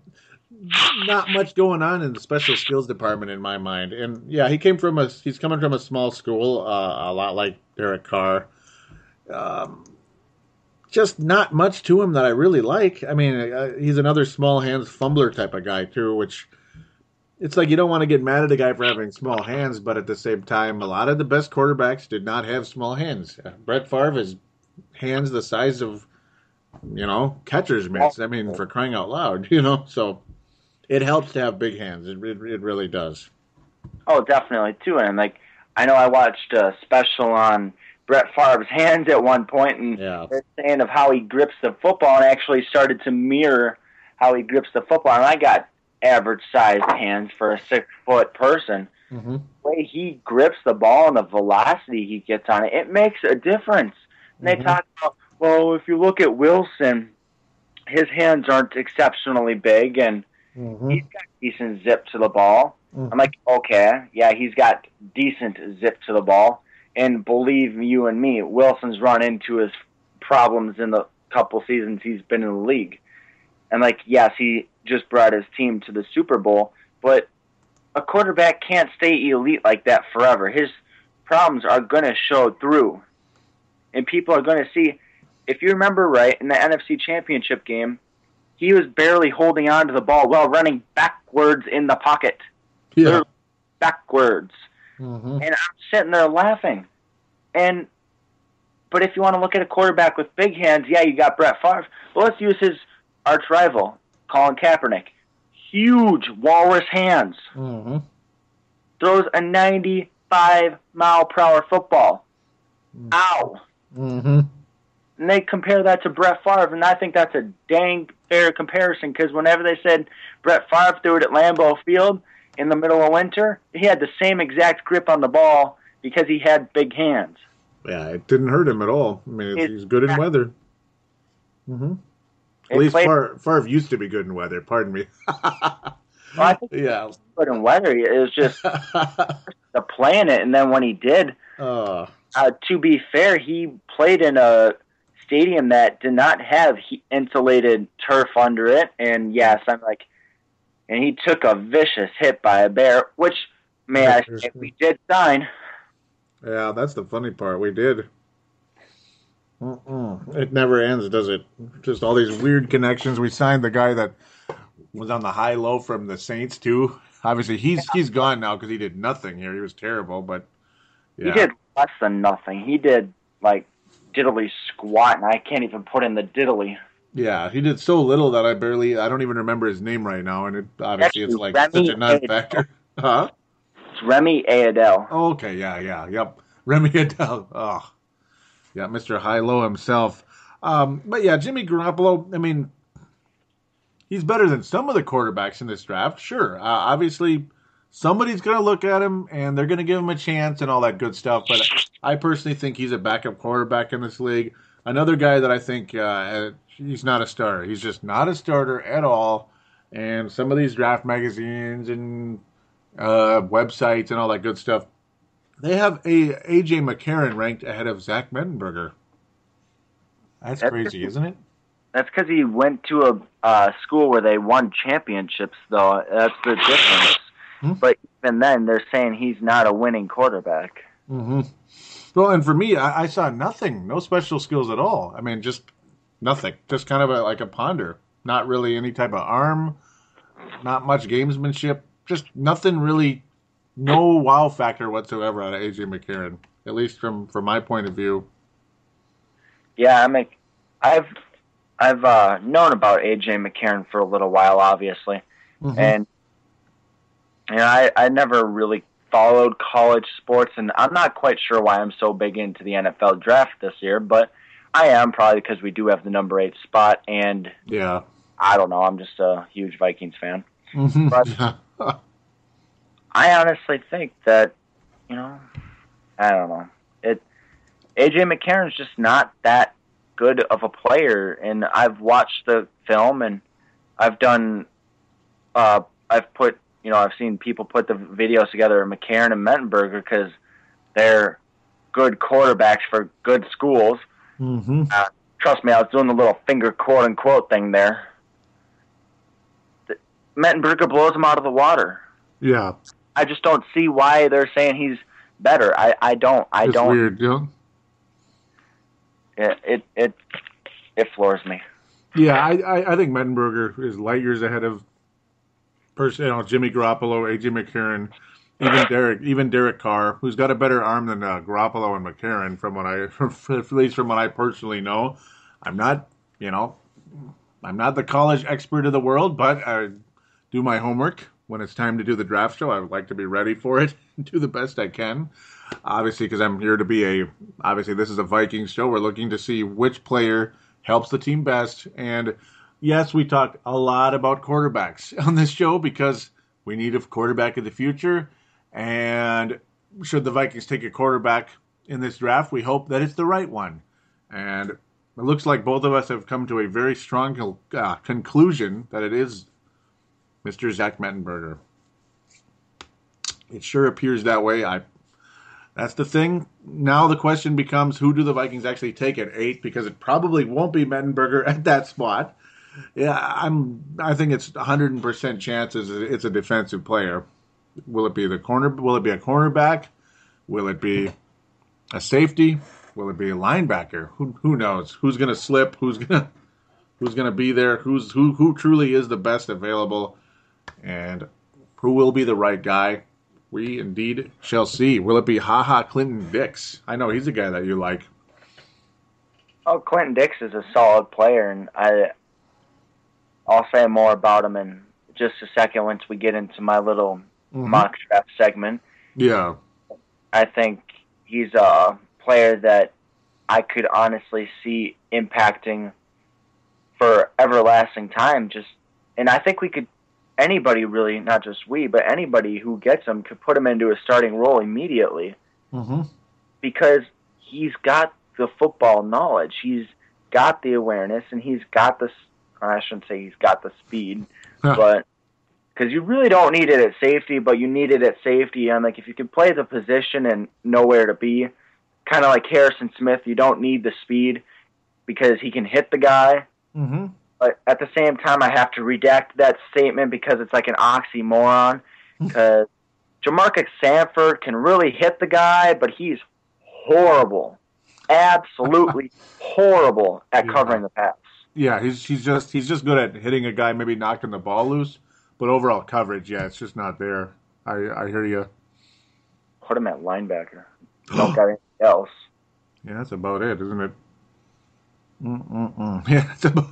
not much going on in the special skills department in my mind. And yeah, he came from a he's coming from a small school, uh, a lot like Derek Carr. Um, just not much to him that I really like. I mean, uh, he's another small hands fumbler type of guy too, which it's like you don't want to get mad at a guy for having small hands, but at the same time, a lot of the best quarterbacks did not have small hands. Brett Favre has hands the size of you know catcher's mitts. I mean, for crying out loud, you know. So it helps to have big hands. It it, it really does. Oh, definitely too. And like, I know I watched a special on Brett Favre's hands at one point, and Yeah. they're saying of how he grips the football, and actually started to mirror how he grips the football. And I got average sized hands for a six foot person. Mm-hmm. The way he grips the ball and the velocity he gets on it, it makes a difference. And they Mhm. talk about, well, if you look at Wilson, his hands aren't exceptionally big, and Mm-hmm. he's got decent zip to the ball. Mhm. I'm like, okay, yeah, he's got decent zip to the ball. And believe you and me, Wilson's run into his problems in the couple seasons he's been in the league. And like, yes, he just brought his team to the Super Bowl, but a quarterback can't stay elite like that forever. His problems are going to show through. And people are going to see, if you remember right, in the NFC Championship game, he was barely holding on to the ball while running backwards in the pocket. Yeah. Backwards. Mm-hmm. And I'm sitting there laughing. And but if you want to look at a quarterback with big hands, yeah, you got Brett Favre. Well, let's use his arch rival, Colin Kaepernick. Huge walrus hands. Mm-hmm. Throws a 95 mile per hour football. Ow. And they compare that to Brett Favre, and I think that's a dang fair comparison because whenever they said Brett Favre threw it at Lambeau Field in the middle of winter, he had the same exact grip on the ball because he had big hands. Yeah, it didn't hurt him at all. I mean, It- he's good in weather. Mm-hmm. At least played- Favre, Favre used to be good in weather. Pardon me. Well, yeah. good in weather. It was just the playing it, and then when he did, uh, uh, to be fair, he played in a stadium that did not have insulated turf under it. And yes, I'm like, and he took a vicious hit by a bear, which may I say we did sign. yeah, that's the funny part. We did. Mm-mm. It never ends, does it? Just all these weird connections. We signed the guy that was on the high low from the Saints too. Obviously, he's he's gone now because he did nothing here. He was terrible, but yeah. He did less than nothing. He did like diddly squat, and I can't even put in the diddly. Yeah, he did so little that I barely, I don't even remember his name right now, and it obviously it's like Remi such a non-factor. Huh? It's Remi Ayodele. Oh, okay, yeah, yeah, yep. Remi Ayodele. Oh, yeah, Mr. High Low himself. Um, but yeah, Jimmy Garoppolo. I mean, he's better than some of the quarterbacks in this draft. Sure, uh, obviously, somebody's going to look at him and they're going to give him a chance and all that good stuff. But I personally think he's a backup quarterback in this league. Another guy that I think uh, he's not a starter. He's just not a starter at all. And some of these draft magazines and uh, websites and all that good stuff, they have a AJ McCarron ranked ahead of Zach Mettenberger. That's, That's crazy, isn't it? That's because he went to a uh, school where they won championships, though. That's the difference. Hmm? But even then, they're saying he's not a winning quarterback. Mm-hmm. Well, and for me, I, I, saw nothing, no special skills at all. I mean, just nothing, just kind of a, like a ponder. Not really any type of arm, not much gamesmanship, just nothing really, no wow factor whatsoever out of AJ McCarron. At least from from my point of view. Yeah, I mean, I've I've uh, known about AJ McCarron for a little while, obviously, mm-hmm. and you know, I I never really followed college sports, and I'm not quite sure why I'm so big into the NFL draft this year, but I am probably because we do have the number eight spot, and yeah, I don't know, I'm just a huge Vikings fan. Mm-hmm. But I honestly think that you know, I don't know, it AJ McCarron's just not that good of a player, and I've watched the film and I've done, uh, I've put, you know, I've seen people put the videos together of McCarron and Mettenberger because they're good quarterbacks for good schools. Mm-hmm. Uh, trust me, I was doing the little finger quote unquote thing there. Mettenberger blows him out of the water. Yeah. I just don't see why they're saying he's better. I, I don't. I it's don't. Weird, yeah it it it, it floors me. Yeah, I, I, I think Mettenberger is light years ahead of person, you know, Jimmy Garoppolo, AJ McCarron, even Derek, even Derek Carr, who's got a better arm than uh, Garoppolo and McCarron, from what I, at least from what I personally know. I'm not, you know, I'm not the college expert of the world, but I do my homework when it's time to do the draft show. I would like to be ready for it, and do the best I can obviously because I'm here to be a obviously this is a Vikings show. We're looking to see which player helps the team best. And yes, we talk a lot about quarterbacks on this show because we need a quarterback in the future. And should the Vikings take a quarterback in this draft, we hope that it's the right one. And it looks like both of us have come to a very strong uh, conclusion that it is Mr. Zach Mettenberger. It sure appears that way. I that's the thing. Now the question becomes who do the Vikings actually take at eight? Because it probably won't be Mettenberger at that spot. Yeah, I'm. I think it's 100 percent chances it's a defensive player. Will it be the corner? Will it be a cornerback? Will it be a safety? Will it be a linebacker? Who who knows? Who's to slip? Who's to who's to be there? Who's who who truly is the best available? And who will be the right guy? We indeed shall see. Will it be Ha Ha Clinton Dix? I know he's a guy that you like. Oh, Clinton Dix is a solid player, and I I'll say more about him in just a second once we get into my little mm-hmm. mock draft segment. Yeah, I think he's a player that I could honestly see impacting for everlasting time. Just, and I think we could anybody really, not just we, but anybody who gets him could put him into a starting role immediately mm-hmm. because he's got the football knowledge, he's got the awareness, and he's got the. I shouldn't say he's got the speed, huh. but because you really don't need it at safety, but you need it at safety. And like if you can play the position and know where to be, kind of like Harrison Smith, you don't need the speed because he can hit the guy. Mm-hmm. But at the same time, I have to redact that statement because it's like an oxymoron. Because Jamarcus Sanford can really hit the guy, but he's horrible, absolutely horrible at yeah. covering the pass. Yeah, he's he's just he's just good at hitting a guy, maybe knocking the ball loose, but overall coverage, yeah, it's just not there. I I hear you. Put him at linebacker. Don't got anything else. Yeah, that's about it, isn't it? Mm-mm-mm. Yeah, that's about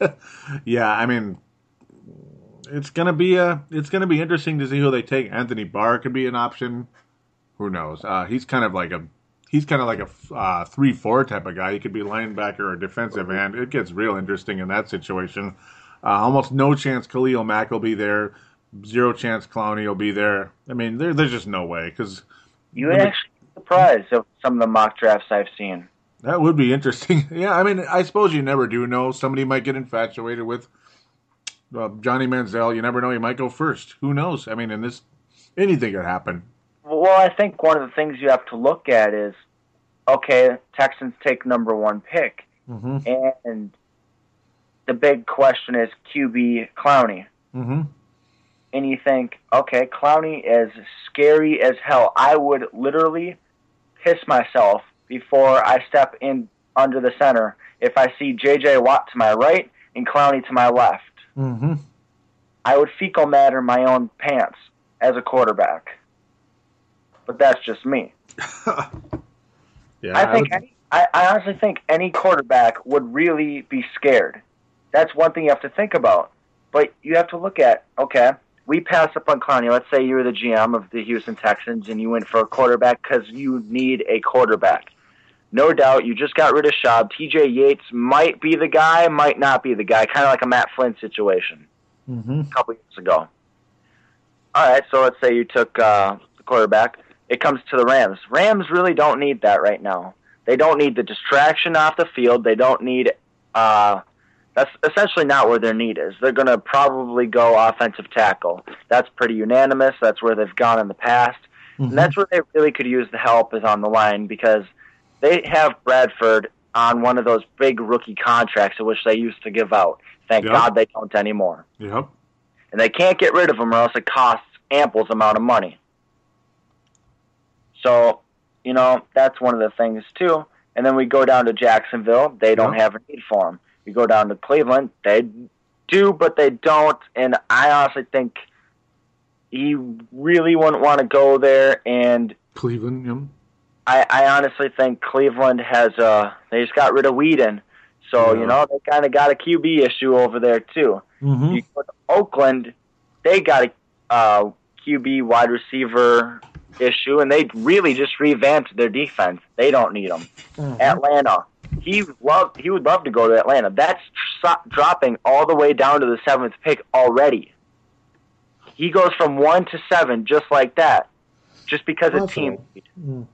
it. yeah, I mean, it's gonna be a it's gonna be interesting to see who they take. Anthony Barr could be an option. Who knows? Uh, he's kind of like a he's kind of like a uh, three four type of guy. He could be linebacker or defensive end. It gets real interesting in that situation. Uh, almost no chance Khalil Mack will be there. Zero chance Clowney will be there. I mean, there, there's just no way because You would actually be surprised of some of the mock drafts I've seen. that would be interesting. yeah, I mean, I suppose you never do know. Somebody might get infatuated with uh, Johnny Manziel. You never know. He might go first. Who knows? I mean, in this, anything could happen. Well, I think one of the things you have to look at is, okay, Texans take number one pick, Mm-hmm. and the big question is QB Clowney. Mm-hmm. and you think, okay, Clowney is scary as hell. I would literally piss myself before I step in under the center if I see J.J. Watt to my right and Clowney to my left. Mm-hmm. I would fecal matter my own pants as a quarterback. But that's just me. Yeah, I think would- any, I, I honestly think any quarterback would really be scared. That's one thing you have to think about. But you have to look at okay, we pass up on Clowney. Let's say you were the GM of the Houston Texans and you went for a quarterback because you need a quarterback. No doubt, you just got rid of Schaub. T.J. Yates might be the guy, might not be the guy. Kind of like a Matt Flynn situation Mhm. a couple years ago. All right, so let's say you took uh, the quarterback. It comes to the Rams. Rams really don't need that right now. They don't need the distraction off the field. They don't need. Uh, that's essentially not where their need is. They're going to probably go offensive tackle. That's pretty unanimous. That's where they've gone in the past. And that's where they really could use the help is on the line because they have Bradford on one of those big rookie contracts, which they used to give out. Thank Yep. God they don't anymore Yep. and they can't get rid of him or else it costs ample amount of money. So, you know, that's one of the things too. And then we go down to Jacksonville, they don't Yeah. have a need for him. We go down to Cleveland, they do, but they don't. And I honestly think he really wouldn't want to go there. And Cleveland. Yep. I, I honestly think Cleveland has uh they just got rid of Weeden. So, Yeah. you know, they kind of got a QB issue over there too. Mm-hmm. You go to Oakland, they got a uh, QB wide receiver issue, and they really just revamped their defense. They don't need them. Atlanta, he love he would love to go to Atlanta. That's tr- dropping all the way down to the seventh pick already. He goes from one to seven just like that, just because a team. Mm.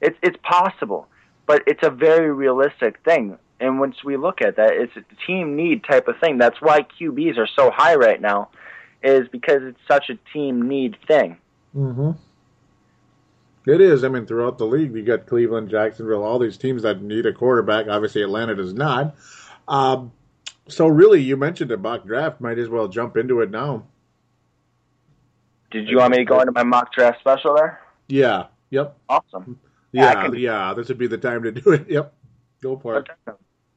It's it's possible, but it's a very realistic thing. And once we look at that, it's a team need type of thing. That's why QBs are so high right now, is because it's such a team need thing. Mm-hmm. It is. I mean, throughout the league, you got Cleveland, Jacksonville, all these teams that need a quarterback. Obviously, Atlanta does not. Um, so, really, you mentioned a mock draft. Might as well jump into it now. Did you want me to go into my mock draft special there? Yeah. Yep. Awesome. Yeah, Yeah. can- Yeah. This would be the time to do it. Yep. Go for it.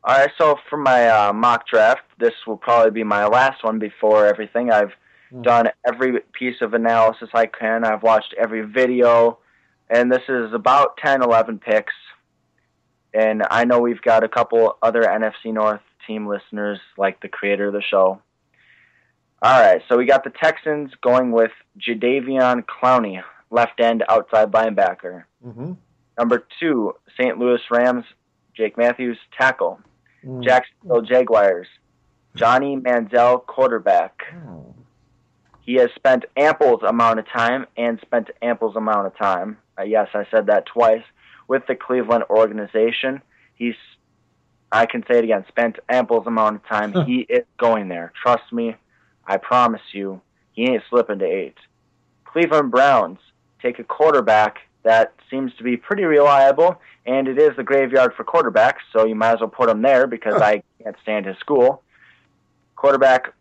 All right, so for my uh, mock draft, this will probably be my last one before everything. I've done every piece of analysis I can. I've watched every video, and this is about 10, 11 picks. And I know we've got a couple other NFC North team listeners, like the creator of the show. All right, so we got the Texans going with Jadeveon Clowney, left end outside linebacker. Mm-hmm. Number two, St. Louis Rams, Jake Matthews, tackle. Jacksonville Jaguars, Johnny Manziel, quarterback. He has spent ample amount of time and spent ample amount of time. Uh, yes, I said that twice with the Cleveland organization. He's, I can say it again, spent ample amount of time. he is going there. Trust me, I promise you, he ain't slipping to eight. Cleveland Browns take a quarterback that seems to be pretty reliable, and it is the graveyard for quarterbacks, so you might as well put him there because I can't stand his school. Quarterback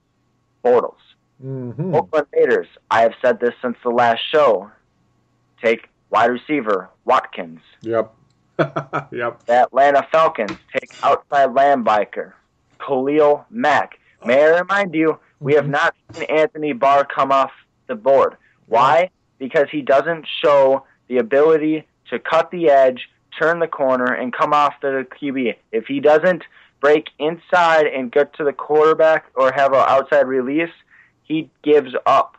Bortles. Mm-hmm. Oakland Raiders. I have said this since the last show. Take wide receiver Watkins. Yep. yep. The Atlanta Falcons take outside linebacker Khalil Mack. May I remind you, we have not seen Anthony Barr come off the board. Why? Because he doesn't show the ability to cut the edge, turn the corner, and come off the QB. If he doesn't break inside and get to the quarterback or have an outside release, he gives up.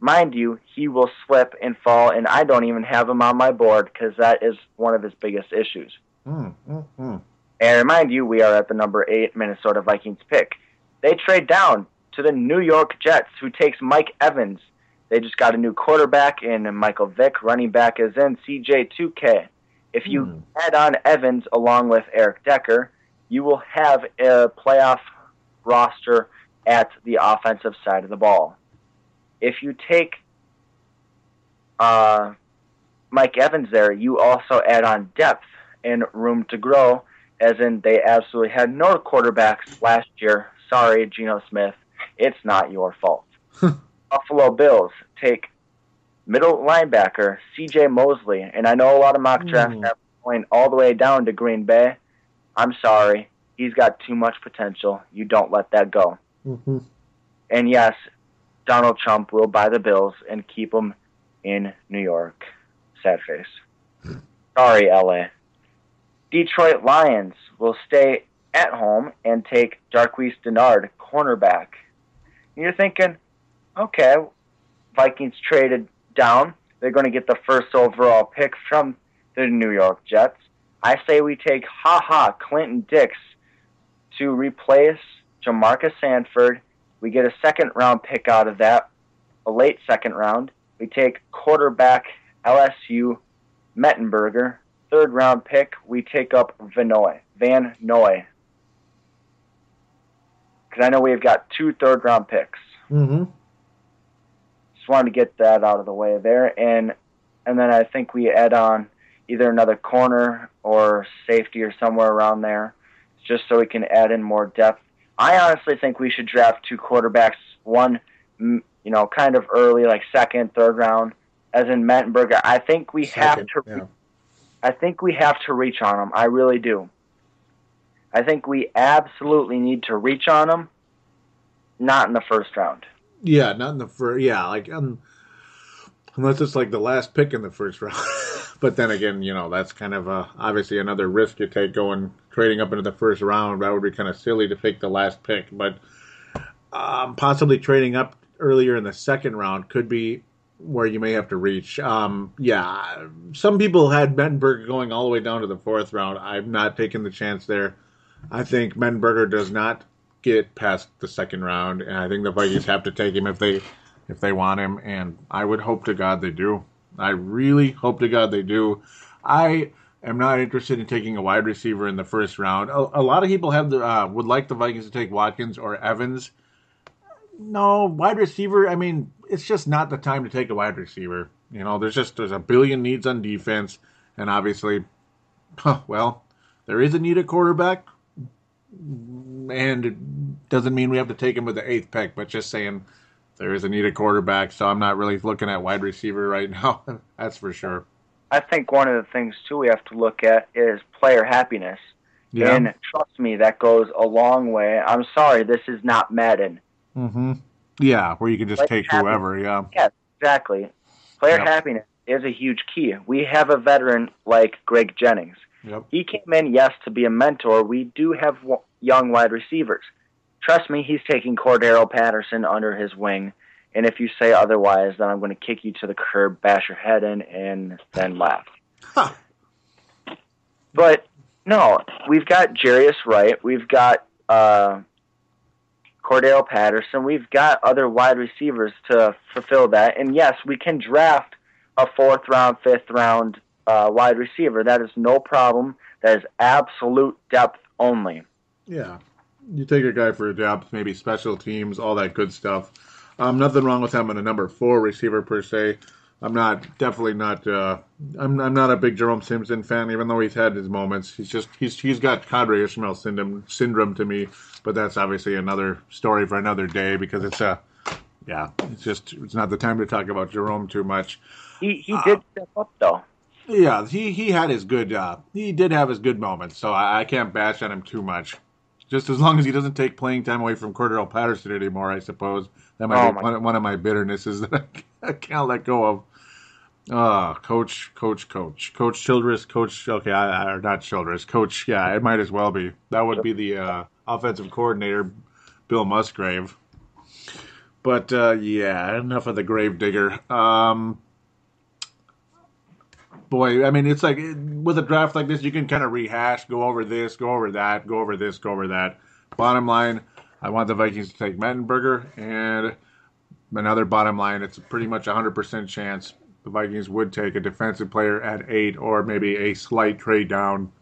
mind you, he will slip and fall, and I don't even have him on my board because that is one of his biggest issues. Mm, mm, mm. And remind you, we are at the number eight Minnesota Vikings pick. They trade down to the New York Jets, who takes Mike Evans. They just got a new quarterback in Michael Vick. Running back is in CJ2K. If you Hmm. add on Evans along with Eric Decker, you will have a playoff roster at the offensive side of the ball. If you take uh, Mike Evans there, you also add on depth and room to grow, as in they absolutely had no quarterbacks last year. Sorry, Geno Smith. It's not your fault. Buffalo Bills take middle linebacker CJ Mosley, and I know a lot of mock drafts Hmm. have going all the way down to Green Bay. I'm sorry. He's got too much potential. You don't let that go. Mhm. And yes, Donald Trump will buy the Bills and keep them in New York. Sad face. Sorry, LA. Detroit Lions will stay at home and take Darqueze Dennard, cornerback. And you're thinking, okay, Vikings traded down. They're going to get the first overall pick from the New York Jets. I say we take ha ha Clinton Dix to replace Jamarcus Sanford. We get a second round pick out of that, a late second round. We take quarterback LSU Mettenberger. Third round pick, we take up Vanoy, Van Noy. Because I know we've got two third round picks. Mhm. Just wanted to get that out of the way there, and and then I think we add on either another corner or safety or somewhere around there, just so we can add in more depth. I honestly think we should draft two quarterbacks, one, you know, kind of early, like second, third round, as in Mettenberger. I think we have to. yeah. I think we have to reach on them. I really do. I think we absolutely need to reach on them. Not in the first round. Yeah, not in the first. Yeah, like um, unless it's like the last pick in the first round. but then again, you know that's kind of uh, obviously another risk you take going trading up into the first round. That would be kind of silly to take the last pick, but um, possibly trading up earlier in the second round could be where you may have to reach. Um, yeah, some people had Mettenberger going all the way down to the fourth round. I'm not taking the chance there. I think Mettenberger does not get past the second round, and I think the Vikings have to take him if they if they want him. And I would hope to God they do. I really hope to God they do. I am not interested in taking a wide receiver in the first round. A, a lot of people have the uh, would like the Vikings to take Watkins or Evans. No, wide receiver. I mean, it's just not the time to take a wide receiver. You know, there's just there's a billion needs on defense, and obviously, huh, well, there is a need at quarterback and it doesn't mean we have to take him with the eighth pick, but just saying there is a needed quarterback, so I'm not really looking at wide receiver right now. That's for sure. I think one of the things too we have to look at is player happiness. Yeah. And trust me, that goes a long way. I'm sorry, this is not Madden. mm-hmm. Yeah, where you can just Like take having- whoever. Yeah. Yes, exactly. Player Yep. happiness is a huge key. We have a veteran like Greg Jennings. Yep. He came in, yes, to be a mentor. We do have young wide receivers. Trust me, he's taking Cordarrelle Patterson under his wing. And if you say otherwise, then I'm going to kick you to the curb, bash your head in, and then laugh. Ha. But no, we've got Jarius Wright. We've got uh, Cordarrelle Patterson. We've got other wide receivers to fulfill that. And yes, we can draft a fourth round, fifth round uh, wide receiver. That is no problem. That is absolute depth only. Yeah. You take a guy for a job, maybe special teams, all that good stuff. Um, nothing wrong with having a number four receiver per se. I'm not definitely not. Uh, I'm I'm not a big Jerome Simpson fan, even though he's had his moments. He's just he's he's got Qadry Ismail syndrome syndrome to me. But that's obviously another story for another day because it's a yeah. It's just it's not the time to talk about Jerome too much. He he did step up though. Yeah, he he had his good. Uh, he did have his good moments, so I, I can't bash on him too much. Just as long as he doesn't take playing time away from Cordarrelle Patterson anymore, I suppose that might Oh, be one, one of my bitternesses that I, I can't let go of. Ah, coach, coach, coach, coach Childress, coach. Okay, I, I, not Childress, coach. Yeah, it might as well be. That would be the uh, offensive coordinator, Bill Musgrave. But uh, yeah, enough of the gravedigger. Um, boy, I mean, it's like with a draft like this, you can kind of rehash, go over this, go over that, go over this, go over that. Bottom line, I want the Vikings to take Mettenberger, and another bottom line, it's pretty much a 100% chance the Vikings would take a defensive player at 8 or maybe a slight trade down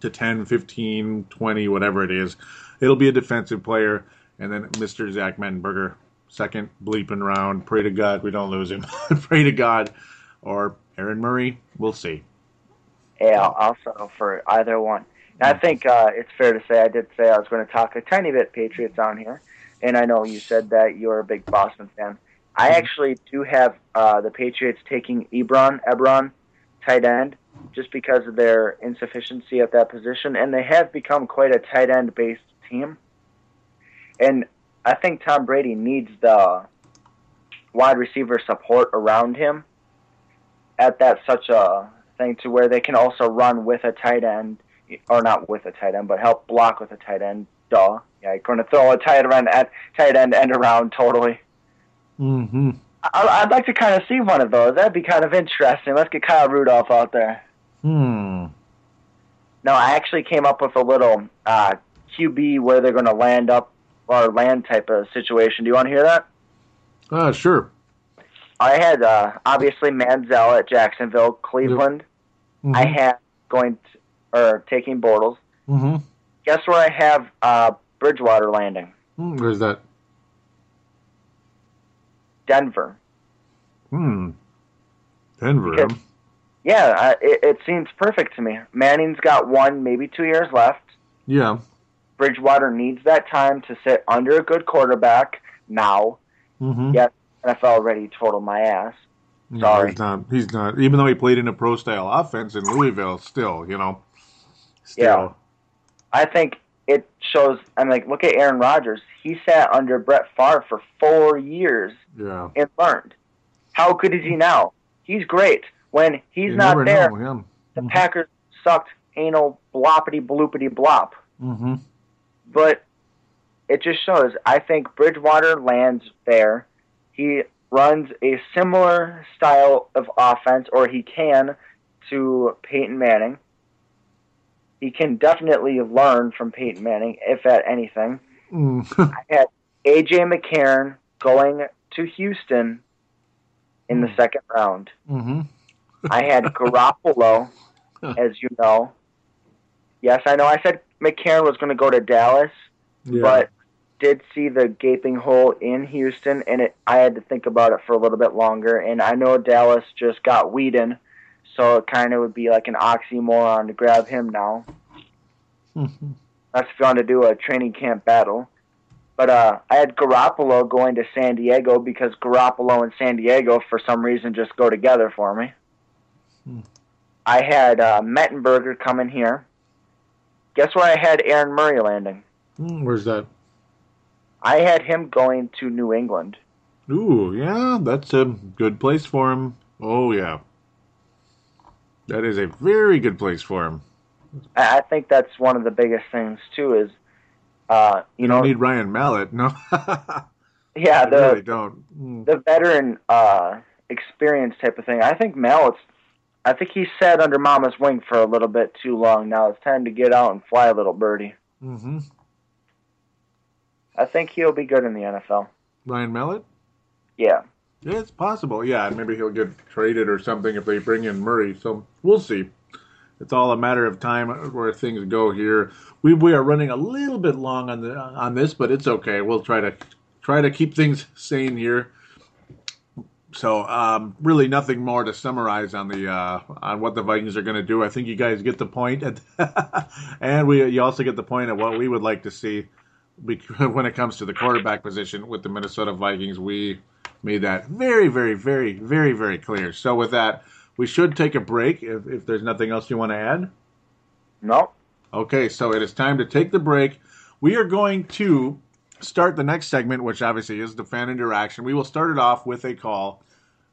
to 10, 15, 20, whatever it is. It'll be a defensive player, and then Mr. Zach Mettenberger, second bleeping round. Pray to God we don't lose him. Pray to God. Or Aaron Murray, we'll see. Yeah, settle for either one. And I think uh, it's fair to say I did say I was going to talk a tiny bit Patriots on here, and I know you said that you're a big Boston fan. I actually do have uh, the Patriots taking Ebron, Ebron, tight end, just because of their insufficiency at that position, and they have become quite a tight end based team. And I think Tom Brady needs the wide receiver support around him at that such a thing to where they can also run with a tight end, or not with a tight end, but help block with a tight end. Duh. Yeah, you're going to throw a tight end at tight end end around totally. Mm-hmm. I, I'd like to kind of see one of those. That'd be kind of interesting. Let's get Kyle Rudolph out there. Hmm. No, I actually came up with a little uh, QB where they're going to land up or land type of situation. Do you want to hear that? Uh, sure. I had uh, obviously Manziel at Jacksonville, Cleveland. Mhm. I had going to, or taking Bortles. Mm-hmm. Guess where I have uh, Bridgewater landing? Hmm, Where's that? Denver. Hmm. Denver. Because- Yeah, I, it, it seems perfect to me. Manning's got one, maybe two years left. Yeah. Bridgewater needs that time to sit under a good quarterback now. Mm-hmm. Yeah, NFL already totaled my ass. No, he's not. He's not. Even though he played in a pro style offense in Louisville, still, you know. Still. Yeah. I think it shows. I'm like, look at Aaron Rodgers. He sat under Brett Favre for four years Yeah. and learned. How good is he now? He's great. When he's You not there, know, the Packers sucked anal bloppity bloopity blop. Mm-hmm. But it just shows. I think Bridgewater lands there. He runs a similar style of offense, or he can, to Peyton Manning. He can definitely learn from Peyton Manning, if at anything. Mm. I had AJ McCarron going to Houston in the second round. mm-hmm. I had Garoppolo, as you know. Yes, I know. I said McCarron was going to go to Dallas, Yeah. but did see the gaping hole in Houston, and it, I had to think about it for a little bit longer. And I know Dallas just got Weeden, so it kind of would be like an oxymoron to grab him now. Mhm. That's if you want to do a training camp battle. But uh, I had Garoppolo going to San Diego because Garoppolo and San Diego, for some reason, just go together for me. Hmm. I had uh, Mettenberger coming here. Guess where I had Aaron Murray landing? Mm, Where's that? I had him going to New England. Ooh, yeah, that's a good place for him. Oh yeah, that is a very good place for him. I, think that's one of the biggest things too. Is uh, you You know, need Ryan Mallett, no. yeah, the really don't. Mm. the veteran uh, experience type of thing. I think Mallett's. I think he sat under Mama's wing for a little bit too long. Now it's time to get out and fly, little birdie. Mm-hmm. I think he'll be good in the NFL. Ryan Mallett. Yeah. Yeah, it's possible. Yeah, maybe he'll get traded or something if they bring in Murray. So we'll see. It's all a matter of time where things go here. We we are running a little bit long on the on this, but it's okay. We'll try to try to keep things sane here. So um, really, nothing more to summarize on the uh, on what the Vikings are going to do. I think you guys get the point, and we you also get the point of what we would like to see when it comes to the quarterback position with the Minnesota Vikings. We made that very, very, very, very, very clear. So with that, we should take a break if, if there's nothing else you want to add. No. Okay, so it is time to take the break. We are going to start the next segment, which obviously is the fan interaction. We will start it off with a call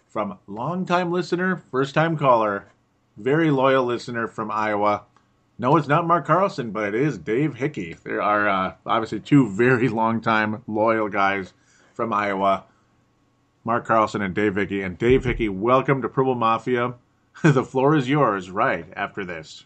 from longtime listener, first time caller, very loyal listener from Iowa. No, it's not Mark Carlson, but it is Dave Hickey. There are uh, obviously two very long time loyal guys from Iowa. Mark Carlson and Dave Hickey. And Dave Hickey, welcome to Purple Mafia. the floor is yours right after this.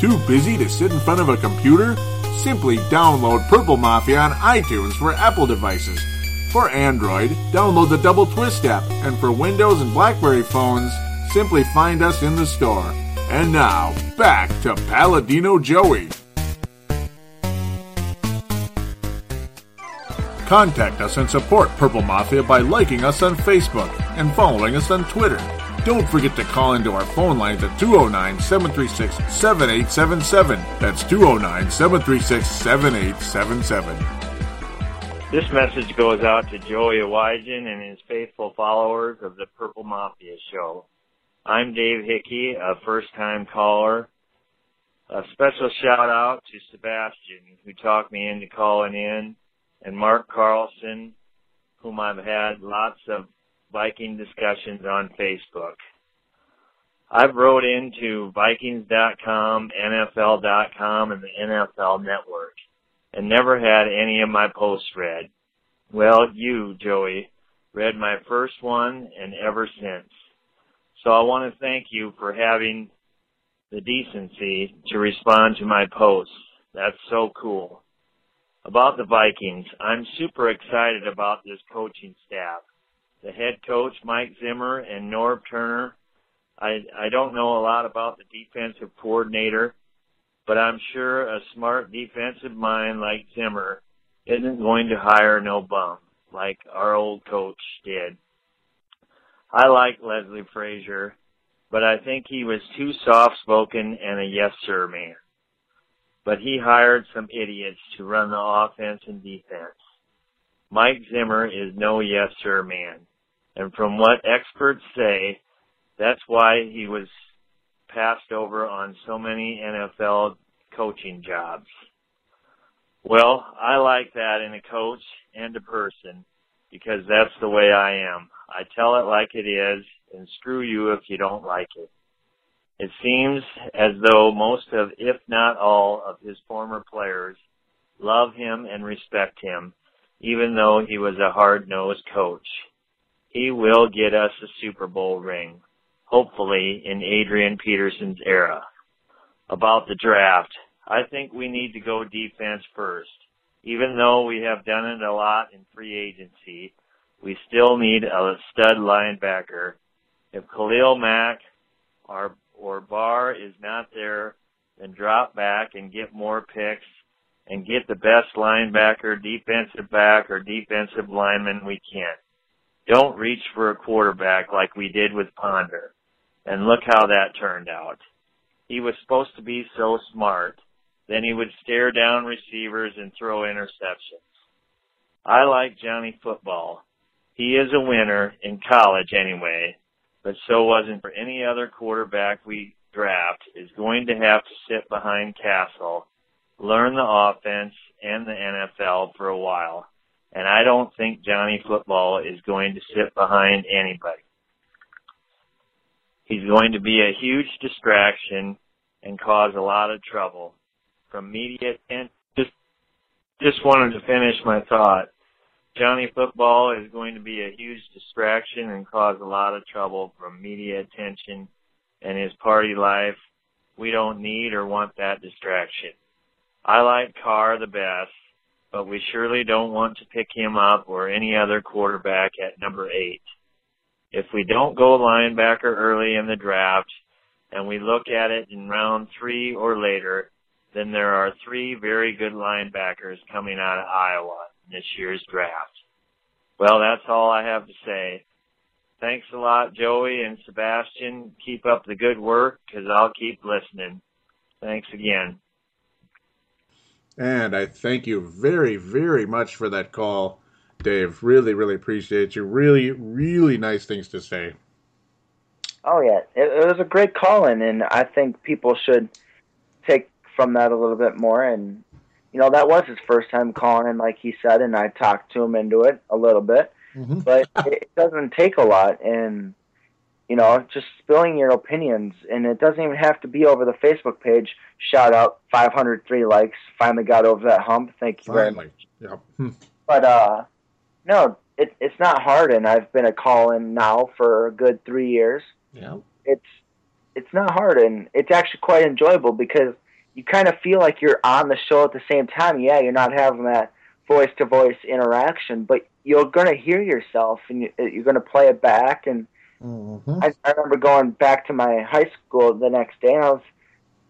Too busy to sit in front of a computer? Simply download Purple Mafia on iTunes for Apple devices. For Android, download the Double Twist app, and for Windows and Blackberry phones, simply find us in the store. And now, back to Paladino Joey. Contact us and support Purple Mafia by liking us on Facebook and following us on Twitter. Don't forget to call into our phone lines at 209 736 7877. That's 209 736 7877. This message goes out to Joey Awajan and his faithful followers of the Purple Mafia show. I'm Dave Hickey, a first time caller. A special shout out to Sebastian, who talked me into calling in, and Mark Carlson, whom I've had lots of Viking discussions on Facebook. I've wrote into Vikings.com, NFL.com, and the NFL Network, and never had any of my posts read. Well, you, Joey, read my first one and ever since. So I want to thank you for having the decency to respond to my posts. That's so cool. About the Vikings, I'm super excited about this coaching staff. The head coach, Mike Zimmer, and Norv Turner. I, I don't know a lot about the defensive coordinator, but I'm sure a smart defensive mind like Zimmer isn't going to hire no bum like our old coach did. I like Leslie Frazier, but I think he was too soft spoken and a yes sir man. But he hired some idiots to run the offense and defense. Mike Zimmer is no yes sir man. And from what experts say, that's why he was passed over on so many NFL coaching jobs. Well, I like that in a coach and a person because that's the way I am. I tell it like it is and screw you if you don't like it. It seems as though most of, if not all, of his former players love him and respect him, even though he was a hard-nosed coach. He will get us a Super Bowl ring, hopefully in Adrian Peterson's era. About the draft, I think we need to go defense first. Even though we have done it a lot in free agency, we still need a stud linebacker. If Khalil Mack or, or Barr is not there, then drop back and get more picks and get the best linebacker, defensive back, or defensive lineman we can. Don't reach for a quarterback like we did with Ponder. And look how that turned out. He was supposed to be so smart. Then he would stare down receivers and throw interceptions. I like Johnny Football. He is a winner in college anyway, but so wasn't for any other quarterback we draft is going to have to sit behind Cassel, learn the offense and the NFL for a while. And I don't think Johnny Football is going to sit behind anybody. He's going to be a huge distraction and cause a lot of trouble from media and just just wanted to finish my thought. Johnny Football is going to be a huge distraction and cause a lot of trouble from media attention and his party life. We don't need or want that distraction. I like Carr the best, but we surely don't want to pick him up or any other quarterback at number eight. If we don't go linebacker early in the draft and we look at it in round three or later, then there are three very good linebackers coming out of Iowa in this year's draft. Well, that's all I have to say. Thanks a lot, Joey and Sebastian. Keep up the good work, because I'll keep listening. Thanks again. And I thank you very, very much for that call, Dave. Really, really appreciate you. Really, really nice things to say. Oh yeah, it, it was a great call in, and I think people should take from that a little bit more. And you know, that was his first time calling in, like he said, and I talked to him into it a little bit. Mm-hmm. But it doesn't take a lot, and you know, just spilling your opinions, and it doesn't even have to be over the Facebook page. Shout out, 503 likes. Finally got over that hump. Thank you very much. Yep. Hmm. But uh, no, it, it's not hard, and I've been a call in now for a good three years. Yeah. It's it's not hard, and it's actually quite enjoyable because you kind of feel like you're on the show at the same time. Yeah, you're not having that voice to voice interaction, but you're gonna hear yourself, and you, you're gonna play it back. And Mm-hmm. I, I remember going back to my high school the next day, and I was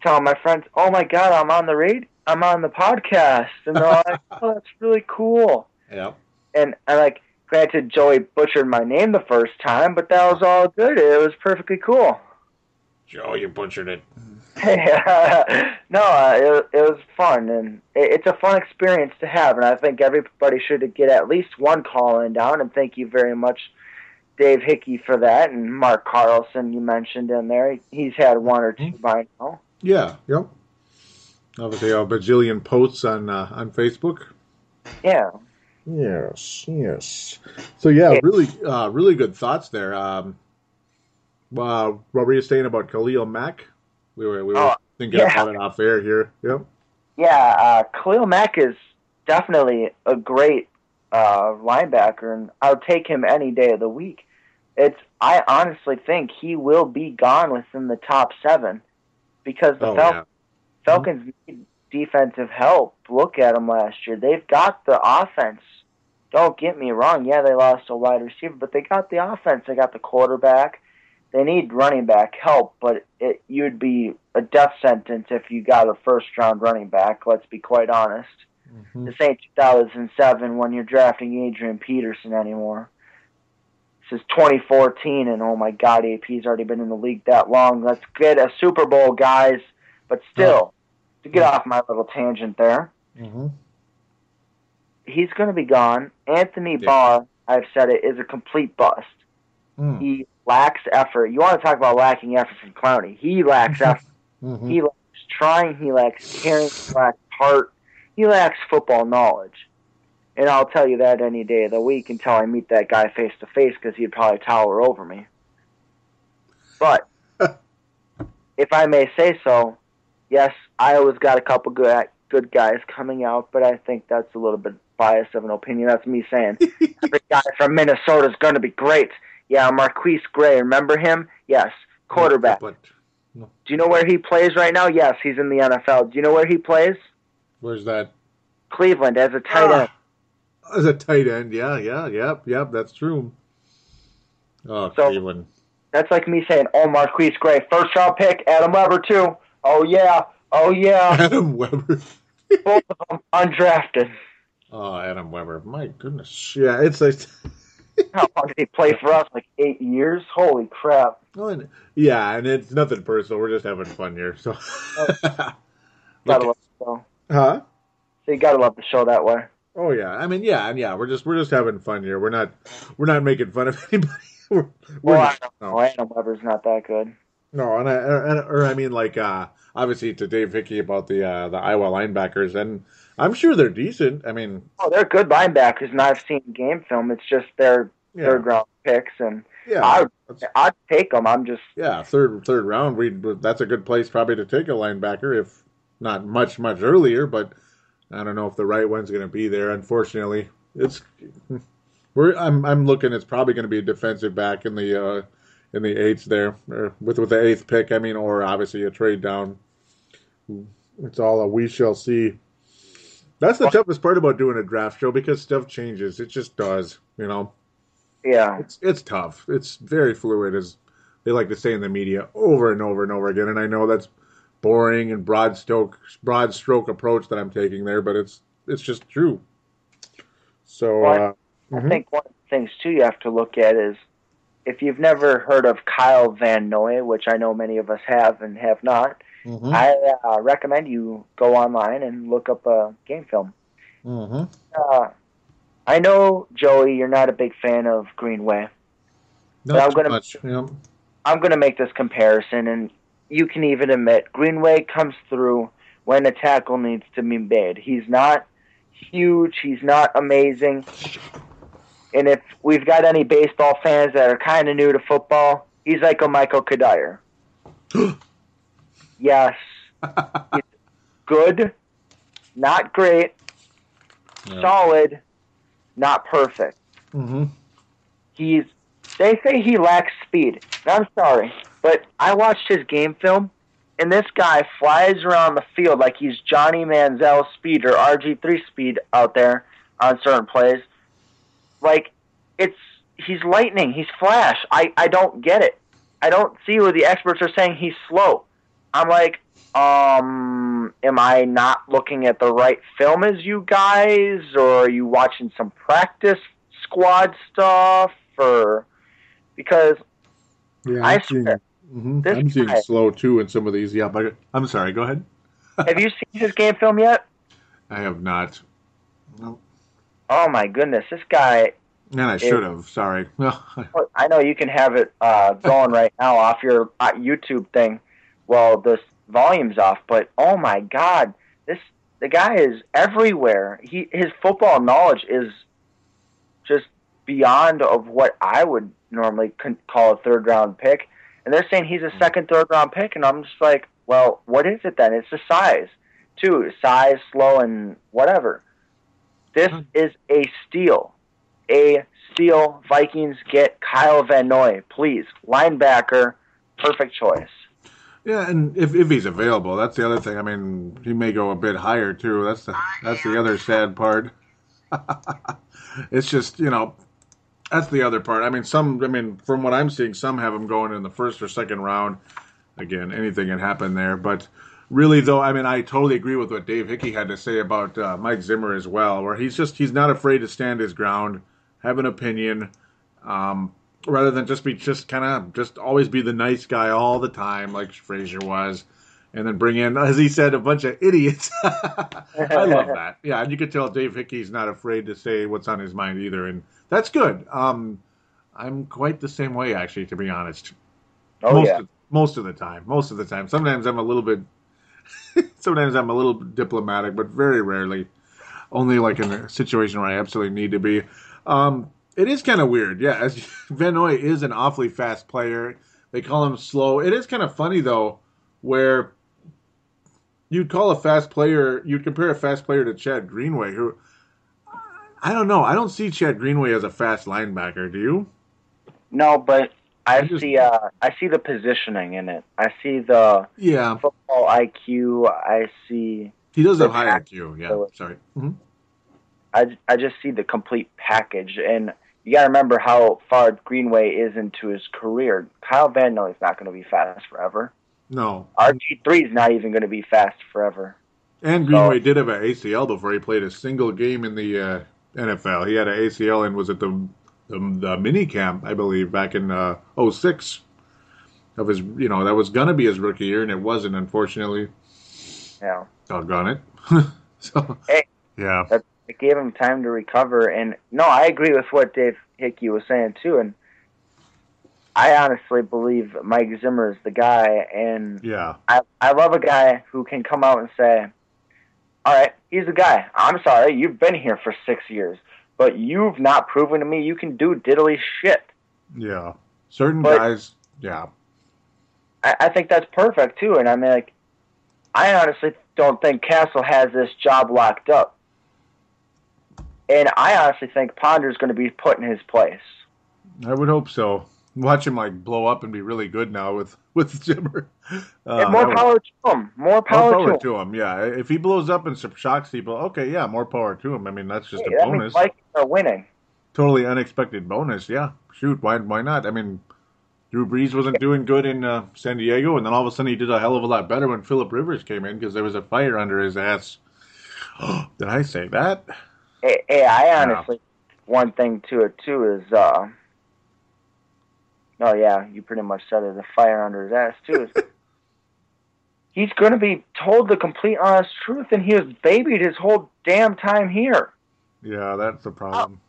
telling my friends, "Oh my god, I'm on the radio, I'm on the podcast," and they're like, "Oh, that's really cool." Yep. and I like granted Joey butchered my name the first time, but that was all good. It was perfectly cool. Joe, you butchered it. no, uh, it, it was fun, and it, it's a fun experience to have, and I think everybody should get at least one call in down. And thank you very much, Dave Hickey, for that, and Mark Carlson you mentioned in there. He's had one or two by now. Yeah. Yep. Obviously, a bajillion posts on uh, on Facebook. Yeah. Yes, yes. So yeah, really, uh, really good thoughts there. Um, uh, what were you saying about Khalil Mack? We were we were Oh, thinking yeah. about it off air here. Yep. Yeah, uh, Khalil Mack is definitely a great uh, linebacker, and I'll take him any day of the week. It's I honestly think he will be gone within the top seven because the Oh Fal- yeah. Falcons need defensive help. Look at them last year; they've got the offense. Don't get me wrong. Yeah, they lost a wide receiver, but they got the offense. They got the quarterback. They need running back help, but it, you'd be a death sentence if you got a first round running back. Let's be quite honest. Mm-hmm. This ain't 2007 when you're drafting Adrian Peterson anymore. This is 2014, and oh my God, AP's already been in the league that long. Let's get a Super Bowl, guys. But still, to get off my little tangent there, Mm-hmm. he's going to be gone. Anthony Yeah. Barr, I've said it, is a complete bust. Mm. He lacks effort. You want to talk about lacking effort from Clowney? He lacks effort. Mm-hmm. He lacks trying. He lacks caring. He lacks heart. He lacks football knowledge. And I'll tell you that any day of the week until I meet that guy face to face because he'd probably tower over me. But if I may say so, yes, Iowa's got a couple good good guys coming out, but I think that's a little bit biased of an opinion. That's me saying every guy from Minnesota is going to be great. Yeah, MarQueis Gray, remember him? Yes, quarterback. But Do you know where he plays right now? Yes, he's in the NFL. Do you know where he plays? where's that? Cleveland as a tight end. Ah, as a tight end, yeah, yeah, yep, yep, that's true. Oh, So- Cleveland. That's like me saying, "Oh, MarQueis Gray, first round pick, Adam Weber too. Oh yeah, oh yeah, Adam Weber. both of them undrafted. Oh, Adam Weber. My goodness. Yeah, it's like. How long did he play for us? Like eight years? Holy crap! Oh, and- yeah, and it's nothing personal. We're just having fun here. So. Gotta Okay. love the show. Huh? So you gotta love the show that way. Oh yeah. I mean, yeah, and yeah. We're just we're just having fun here. We're not we're not making fun of anybody. we're, we're Well, I don't no. know. Adam Weber's not that good. No, and I, and, or I mean, like, uh, obviously to Dave Hickey about the uh, the Iowa linebackers, and I'm sure they're decent. I mean, Oh, they're good linebackers, and I've seen game film. It's just they're yeah, third round picks, and yeah, I I'd take them. I'm just yeah, third third round. We that's a good place probably to take a linebacker, if not much much earlier. But I don't know if the right one's going to be there. Unfortunately, it's we're I'm I'm looking. It's probably going to be a defensive back in the uh, in the eighth there, or with with the eighth pick. I mean, or obviously a trade down. It's all a we shall see. That's the toughest part about doing a draft show because stuff changes. It just does, you know. Yeah. It's it's tough. It's very fluid, as they like to say in the media over and over and over again. And I know that's boring and broad stroke broad stroke approach that I'm taking there, but it's it's just true. So Well, uh, I mhm. think one of the things too you have to look at is if you've never heard of Kyle Van Noy, which I know many of us have and have not, Mhm. I uh, recommend you go online and look up a game film. Mhm. Uh, I know Joey, you're not a big fan of Greenway. Not But I'm gonna- much. Yeah. I'm going to make this comparison, and you can even admit Greenway comes through when a tackle needs to be made. He's not huge, he's not amazing. And if we've got any baseball fans that are kind of new to football, he's like a Michael Cuddyer. yes. Good, not great, Yeah. solid, not perfect Mm-hmm. he's they say he lacks speed. And I'm sorry, but I watched his game film and this guy flies around the field like he's Johnny Manziel speed or RG3 speed out there on certain plays. Like it's he's lightning, he's flash. I I don't get it. I don't see where the experts are saying he's slow. I'm like, um, am I not looking at the right film as you guys, or are you watching some practice squad stuff, or because Yeah, I I'm seeing, swear, mhm. I'm seeing guy- slow too in some of these. Yeah, but I'm sorry. Go ahead. have you seen his game film yet? I have not. No. Oh my goodness, this guy. And I should have. Sorry. I know you can have it uh, going right now off your uh, YouTube thing. Well, the volume's off, but oh my God, this the guy is everywhere. He his football knowledge is just beyond of what I would normally call a third round pick. And they're saying he's a mm. second, third round pick, and I'm just like, well, what is it then? It's the size, too. Size, slow, and whatever. This hmm. is a steal. A steal. Vikings get Kyle Van Noy, please. Linebacker, perfect choice. Yeah, and if, if he's available, that's the other thing. I mean, he may go a bit higher too. That's the that's the other sad part. it's just you know, that's the other part. I mean, some. I mean, from what I'm seeing, some have him going in the first or second round. Again, anything can happen there, but really though, I mean, I totally agree with what Dave Hickey had to say about uh, Mike Zimmer as well, where he's just he's not afraid to stand his ground, have an opinion. Um, rather than just be just kind of just always be the nice guy all the time like Frazier was, and then bring in, as he said, a bunch of idiots. I love that. Yeah, and you could tell Dave Hickey's not afraid to say what's on his mind either, and that's good. Um, I'm quite the same way, actually, to be honest. Oh, most yeah. Of, most of the time, most of the time. Sometimes I'm a little bit. sometimes I'm a little diplomatic, but very rarely. Only like in a situation where I absolutely need to be. Um, it is kind of weird, yeah. As Van Noy is an awfully fast player. They call him slow. It is kind of funny though, where you'd call a fast player, you'd compare a fast player to Chad Greenway, who I don't know. I don't see Chad Greenway as a fast linebacker. Do you? No, but I see. Uh, I see the positioning in it. I see the Yeah, football IQ. I see. he does have high IQ. Yeah, sorry. hmm I, I just see the complete package, and you got to remember how far Greenway is into his career. Kyle Van Noy is not going to be fast forever. No, RG three is not even going to be fast forever. And Greenway did have an ACL before he played a single game in the uh, NFL. He had an ACL and was at the the, the mini camp, I believe, back in uh, 06 of his. You know, that was gonna be his rookie year, and it wasn't, unfortunately. Yeah. Doggone it. so Hey, yeah, that it gave him time to recover. And no, I agree with what Dave Hickey was saying too. And I honestly believe Mike Zimmer is the guy. And yeah, I I love a guy who can come out and say, "All right, he's the guy. I'm sorry, you've been here for six years, but you've not proven to me you can do diddly shit." yeah. Certain But- guys, yeah, I, I think that's perfect too. And I mean, like, I honestly don't think Cassel has this job locked up. And I honestly think Ponder's going to be put in his place. I would hope so. Watch him like blow up and be really good now with with Zimmer. Uh, more would- power to him. More power, more power to him. to him. Yeah, if he blows up and shocks people, okay, yeah, more power to him. I mean, that's just Hey, a that bonus. Vikings are winning. totally unexpected bonus. Yeah, shoot, why why not? I mean, Drew Brees wasn't doing good in uh, San Diego, and then all of a sudden he did a hell of a lot better when Philip Rivers came in because there was a fire under his ass. did I say that? Hey I honestly, one thing to it too is, uh, oh yeah, you pretty much said it. The fire under his ass too. Is, he's going to be told the complete honest truth, and he was babied his whole damn time here. Yeah, that's the problem.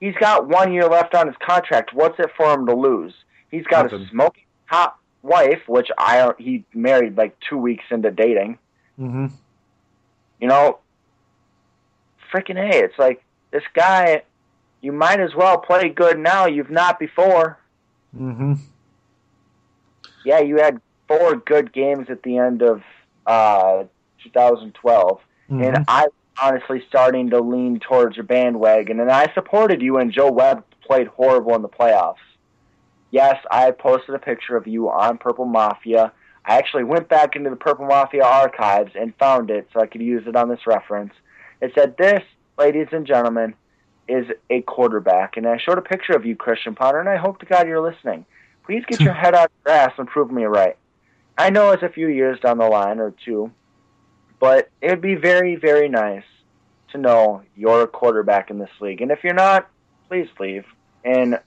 He's got one year left on his contract. What's it for him to lose? He's got Nothing. a smoking hot wife, which I. He married like two weeks into dating. Mm-hmm. You know, freaking a! It's like this guy. You might as well play good now. You've not before. Mm-hmm. Yeah, you had four good games at the end of uh, 2012, and Mhm. I was honestly starting to lean towards your bandwagon, and I supported you when Joe Webb played horrible in the playoffs. Yes, I posted a picture of you on Purple Mafia. I actually went back into the Purple Mafia archives and found it so I could use it on this reference. It said, This, ladies and gentlemen, is a quarterback. And I showed a picture of you, Christian Ponder, and I hope to God you're listening. Please get your head out of your ass and prove me right. I know it's a few years down the line or two, but it would be very, very nice to know you're a quarterback in this league. And if you're not, please leave and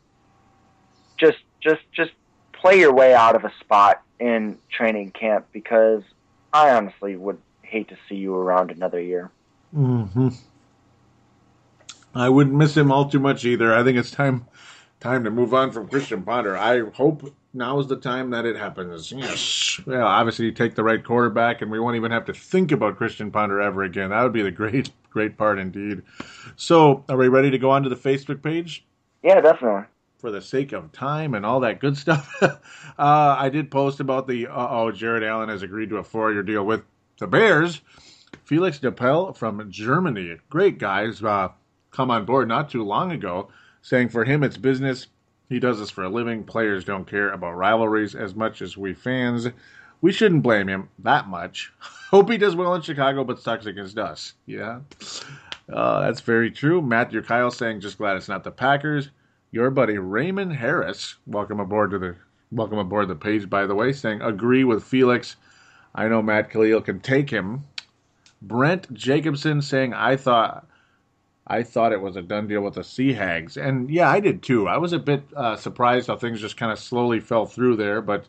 just just just play your way out of a spot in training camp because I honestly would hate to see you around another year. Mm-hmm. I wouldn't miss him all too much either. I think it's time time to move on from Christian Ponder. I hope now is the time that it happens. Yes. Well, obviously you take the right quarterback and we won't even have to think about Christian Ponder ever again. That would be the great great part indeed. So, are we ready to go on to the Facebook page? Yeah, definitely. For the sake of time and all that good stuff, uh, I did post about the uh oh, Jared Allen has agreed to a four year deal with the Bears. Felix DePel from Germany, great guys, uh, come on board not too long ago, saying for him it's business. He does this for a living. Players don't care about rivalries as much as we fans. We shouldn't blame him that much. Hope he does well in Chicago, but sucks against us. Yeah, uh, that's very true. Matthew Kyle saying, just glad it's not the Packers. Your buddy Raymond Harris, welcome aboard to the welcome aboard the page. By the way, saying agree with Felix. I know Matt Kalil can take him. Brent Jacobson saying I thought I thought it was a done deal with the Sea Hags, and yeah, I did too. I was a bit uh, surprised how things just kind of slowly fell through there, but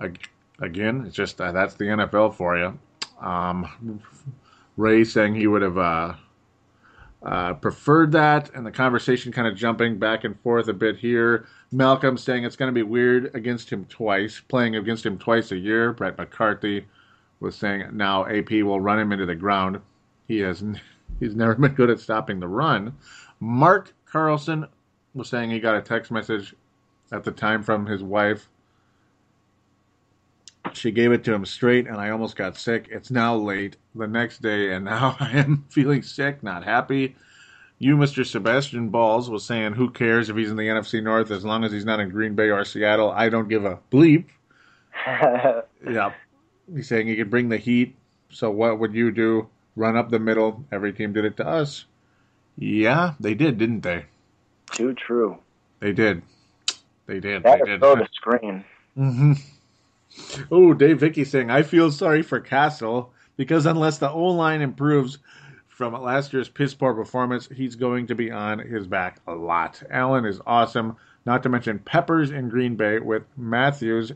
ag- again, it's just uh, that's the NFL for you. Um, Ray saying he would have uh, uh, preferred that, and the conversation kind of jumping back and forth a bit here. Malcolm saying it's going to be weird against him twice, playing against him twice a year. Brett McCarthy was saying now AP will run him into the ground. He has he's never been good at stopping the run. Mark Carlson was saying he got a text message at the time from his wife. She gave it to him straight, and I almost got sick. It's now late the next day, and now I am feeling sick, not happy. You, Mr. Sebastian Balls, was saying, who cares if he's in the NFC North as long as he's not in Green Bay or Seattle? I don't give a bleep. Yeah. He's saying he could bring the heat. So what would you do? Run up the middle. Every team did it to us. Yeah, they did, didn't they? Too true. They did. They did. That they did. so the screen. hmm Oh, Dave Hickey saying, I feel sorry for Cassel because unless the O line improves from last year's piss poor performance, he's going to be on his back a lot. Allen is awesome, not to mention Peppers in Green Bay with Matthews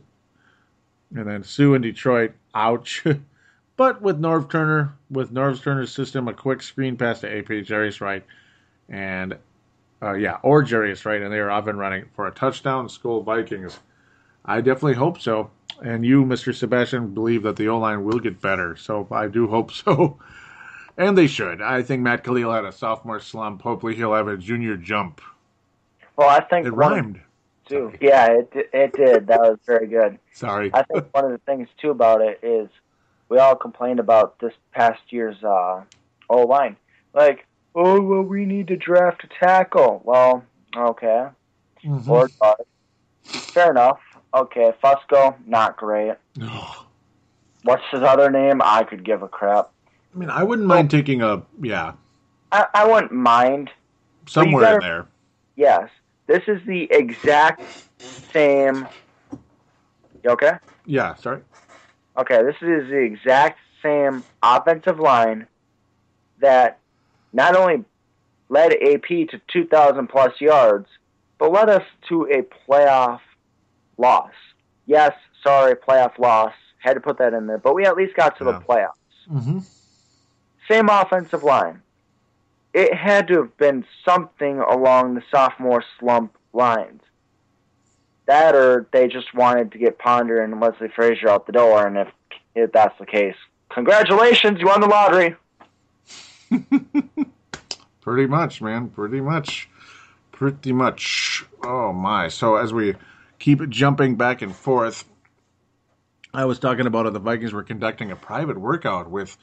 and then Suh in Detroit. Ouch. but with Norv Turner, with Norv Turner's system, a quick screen pass to AP, Jerry's right. And uh, yeah, or Jerry's right, and they are off and running for a touchdown. Skol Vikings. I definitely hope so. And you, Mr. Sebastian, believe that the O line will get better. So I do hope so. And they should. I think Matt Kalil had a sophomore slump. Hopefully he'll have a junior jump. Well, I think It one rhymed. Too. Yeah, it it did. That was very good. Sorry. I think one of the things too about it is we all complained about this past year's uh, O line. Like, oh well, we need to draft a tackle. Well, okay, Mhm. or guard. Fair enough. Okay, Fusco, not great. What's his other name? I could give a crap. I mean, I wouldn't mind taking a, yeah, I, I wouldn't mind. somewhere in gotta- there. Yes, this is the exact same You okay? Yeah, sorry. Okay, this is the exact same offensive line that not only led AP to 2,000 plus yards, but led us to a playoff loss. Yes, sorry, playoff loss. Had to put that in there, but we at least got to Yeah. the playoffs. Mm-hmm. Same offensive line. It had to have been something along the sophomore slump lines. That or they just wanted to get Ponder and Leslie Frazier out the door, and if if that's the case, congratulations, you won the lottery. Pretty much, man. Pretty much. Pretty much. Oh my. So as we keep jumping back and forth, I was talking about how the Vikings were conducting a private workout with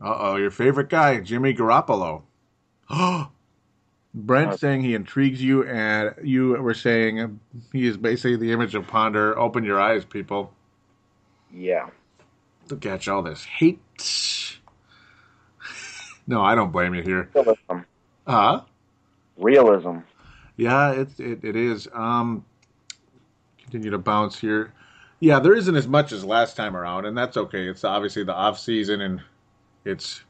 uh oh, your favorite guy, Jimmy Garoppolo. Brent saying he intrigues you, and you were saying he is basically the image of Ponder. Open your eyes, people. Yeah. to catch all this hate. no, I don't blame you here. Realism. Huh? Realism. Yeah, it, it it is. Um, continue to bounce here. Yeah, there isn't as much as last time around, and that's okay. It's obviously the off season, and it's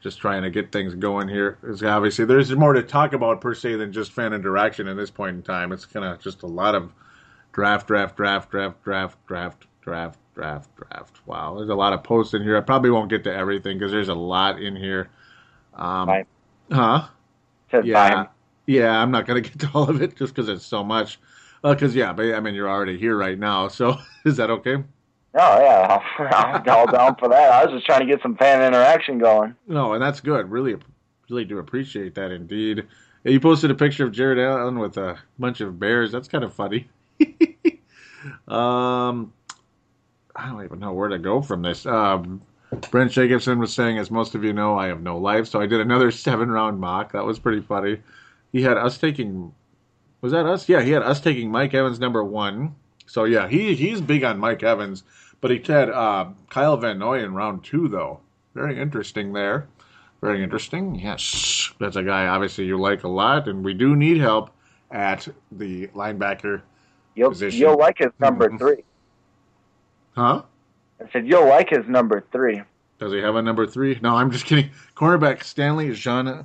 just trying to get things going here. Is obviously there's more to talk about per se than just fan interaction at this point in time. It's kind of just a lot of draft, draft, draft, draft, draft, draft, draft, draft, draft. Wow, there's a lot of posts in here. I probably won't get to everything because there's a lot in here. Um. Huh? Yeah, fine. yeah. I'm not gonna get to all of it just because it's so much. Because yeah, but I mean you're already here right now, so is that okay? Oh yeah, I'm all down for that. I was just trying to get some fan interaction going. No, and that's good. Really, really do appreciate that indeed. You posted a picture of Jared Allen with a bunch of bears. That's kind of funny. um, I don't even know where to go from this. Um, Brent Jacobson was saying, as most of you know, I have no life, so I did another seven round mock. That was pretty funny. He had us taking, was that us? Yeah, he had us taking Mike Evans number one. So yeah, he he's big on Mike Evans, but he had uh, Kyle Van Noy in round two though. Very interesting there. Very interesting. Yes, that's a guy obviously you like a lot, and we do need help at the linebacker You'll position. you'll like his number Mhm. three. Huh? I said you'll like his number three. Does he have a number three? No, I'm just kidding. Cornerback Stanley Jean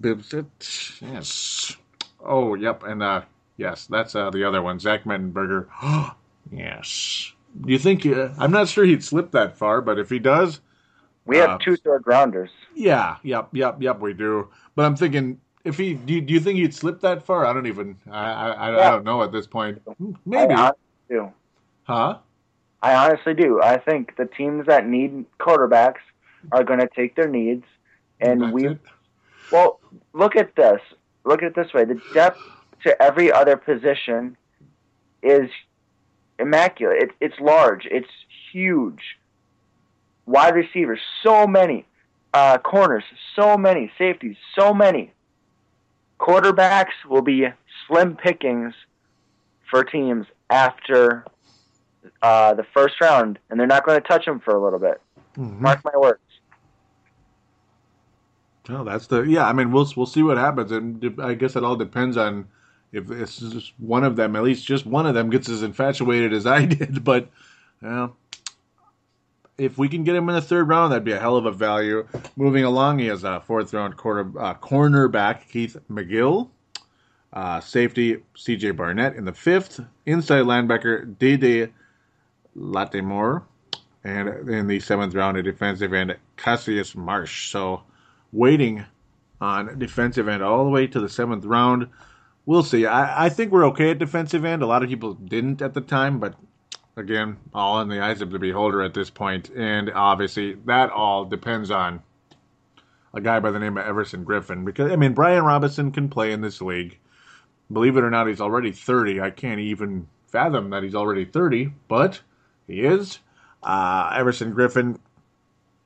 Bibsit. Yes. Oh, yep. And uh, yes, that's uh, the other one, Zach Mettenberger. yes. Do you think? Uh, I'm not sure he'd slip that far, but if he does, We have Uh, two third rounders. yeah, yep, yep, yep, we do. But I'm thinking, if he, do you, do you think he'd slip that far? I don't even, I, I, I, I don't know at this point. Maybe. I honestly do. Huh? I honestly do. I think the teams that need quarterbacks are going to take their needs, and That's we. it? Well, look at this. Look at it this way: the depth to every other position is immaculate. It, it's large. It's huge. Wide receivers, so many. Uh, corners, so many. Safeties, so many. Quarterbacks will be slim pickings for teams after uh, the first round, and they're not going to touch them for a little bit. Mhm. Mark my words. Oh, that's the yeah. I mean, we'll we'll see what happens, and I guess it all depends on if it's just one of them, at least just one of them, gets as infatuated as I did. But if we can get him in the third round, that'd be a hell of a value. Moving along, he has a fourth round quarter uh, cornerback Keith McGill, uh, safety C.J. Barnett in the fifth, inside linebacker DeDe Lattimore, and in the seventh round, a defensive end Cassius Marsh. So waiting on defensive end all the way to the seventh round. We'll see. I, I think we're okay at defensive end. A lot of people didn't at the time, but again, all in the eyes of the beholder at this point. And obviously, that all depends on a guy by the name of Everson Griffen. Because, I mean, Brian Robison can play in this league. Believe it or not, he's already 30. I can't even fathom that he's already 30, but he is. Uh, Everson Griffen,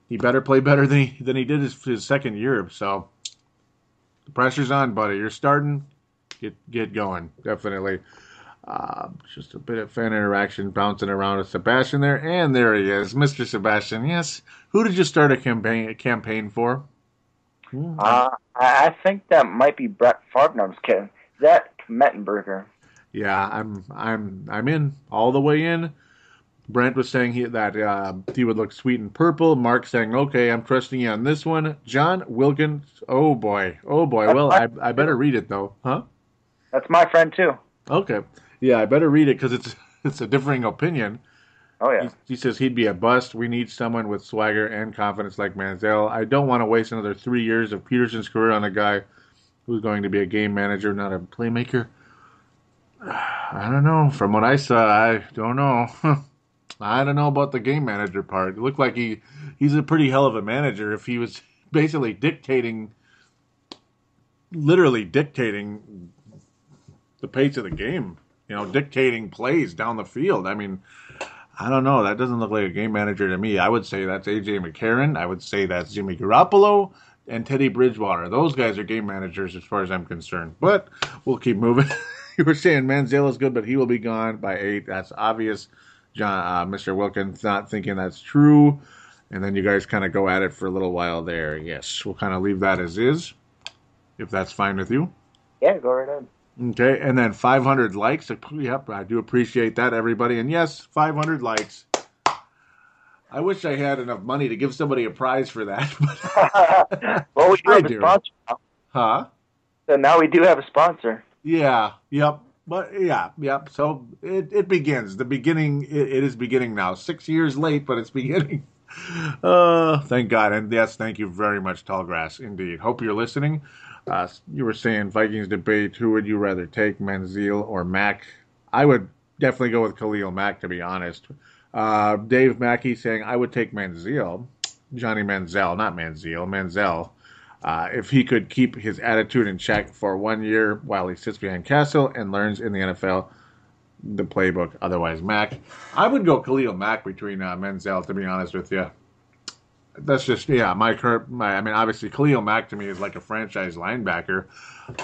he better play better than he than he did his, his second year. So the pressure's on, buddy. You're starting. Get get going, definitely. Uh, just a bit of fan interaction bouncing around with Sebastian there, and there he is, Mr. Sebastian. Yes, who did you start a campaign a campaign for? Hmm. Uh, I I think that might be Brett Favre. No, I'm just kidding. Zach Mettenberger. Yeah, I'm I'm I'm in all the way in. Brent was saying he, that uh, he would look sweet in purple. Mark saying, "Okay, I'm trusting you on this one." John Wilkins, oh boy, oh boy. Well, I, I better read it though, huh? That's my friend too. Okay, yeah, I better read it because it's it's a differing opinion. Oh yeah. He, he says he'd be a bust. We need someone with swagger and confidence like Manziel. I don't want to waste another three years of Peterson's career on a guy who's going to be a game manager, not a playmaker. I don't know. From what I saw, I don't know. I don't know about the game manager part. It looked like he he's a pretty hell of a manager if he was basically dictating literally dictating the pace of the game, you know, dictating plays down the field. I mean, I don't know. That doesn't look like a game manager to me. I would say that's AJ McCarron. I would say that's Jimmy Garoppolo and Teddy Bridgewater. Those guys are game managers as far as I'm concerned. But we'll keep moving. you were saying Manziel is good, but he will be gone by eight. That's obvious. John, uh, Mr. Wilkins not thinking that's true. And then you guys kind of go at it for a little while there. Yes, we'll kind of leave that as is, if that's fine with you. Yeah, go right ahead. Okay, and then 500 likes. Yep, I do appreciate that, everybody. And yes, 500 likes. I wish I had enough money to give somebody a prize for that. well, we do I have a sponsor now. huh? So now we do have a sponsor. Yeah. Yep. But yeah. Yep. So it, it begins. The beginning. It, it is beginning now. Six years late, but it's beginning. Uh, thank God. And yes, thank you very much, Tallgrass. Indeed. Hope you're listening. Uh, you were saying Vikings debate. Who would you rather take, Manziel or Mack? I would definitely go with Khalil Mack, to be honest. Uh, Dave Mackey saying I would take Manziel, Johnny Manziel, not Manziel, Manziel. Uh, if he could keep his attitude in check for one year while he sits behind Cassel and learns in the NFL the playbook, otherwise Mack. I would go Khalil Mack between uh, Menzel, to be honest with you. That's just yeah, my current. My, I mean, obviously Khalil Mack to me is like a franchise linebacker,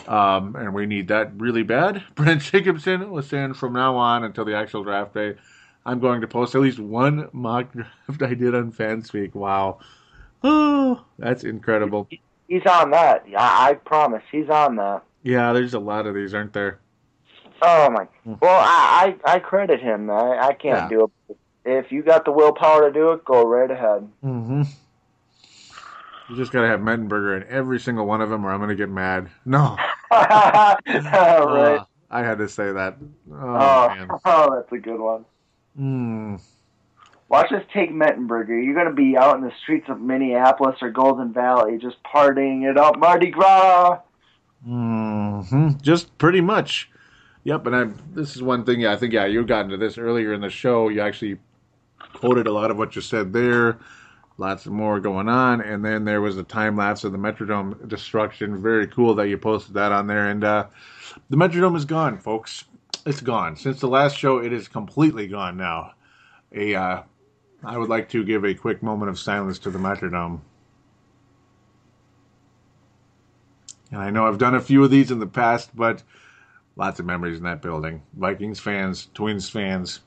um, and we need that really bad. Brent Jacobson was saying from now on until the actual draft day, I'm going to post at least one mock draft I did on FanSpeak. Wow, oh, that's incredible. He's on that. I, I promise. He's on that. Yeah, there's a lot of these, aren't there? Oh my. Well, I I, I credit him. I, I can't Yeah. do it. If you got the willpower to do it, go right ahead. Mm-hmm. You just gotta have Mettenberger in every single one of them, or I'm gonna get mad. No, right. Uh, I had to say that. Oh, oh, oh, that's a good one. Mm. Watch us take Mettenberger. You're going to be out in the streets of Minneapolis or Golden Valley just partying it up. Mardi Gras! hmm Just pretty much. Yep, and I'm. this is one thing. Yeah, I think yeah, you got into this earlier in the show. You actually quoted a lot of what you said there. Lots more going on, and then there was a time lapse of the Metrodome destruction. Very cool that you posted that on there. And uh, the Metrodome is gone, folks. It's gone since the last show. It is completely gone now. A, uh, I would like to give a quick moment of silence to the Metrodome. And I know I've done a few of these in the past, but lots of memories in that building. Vikings fans, Twins fans,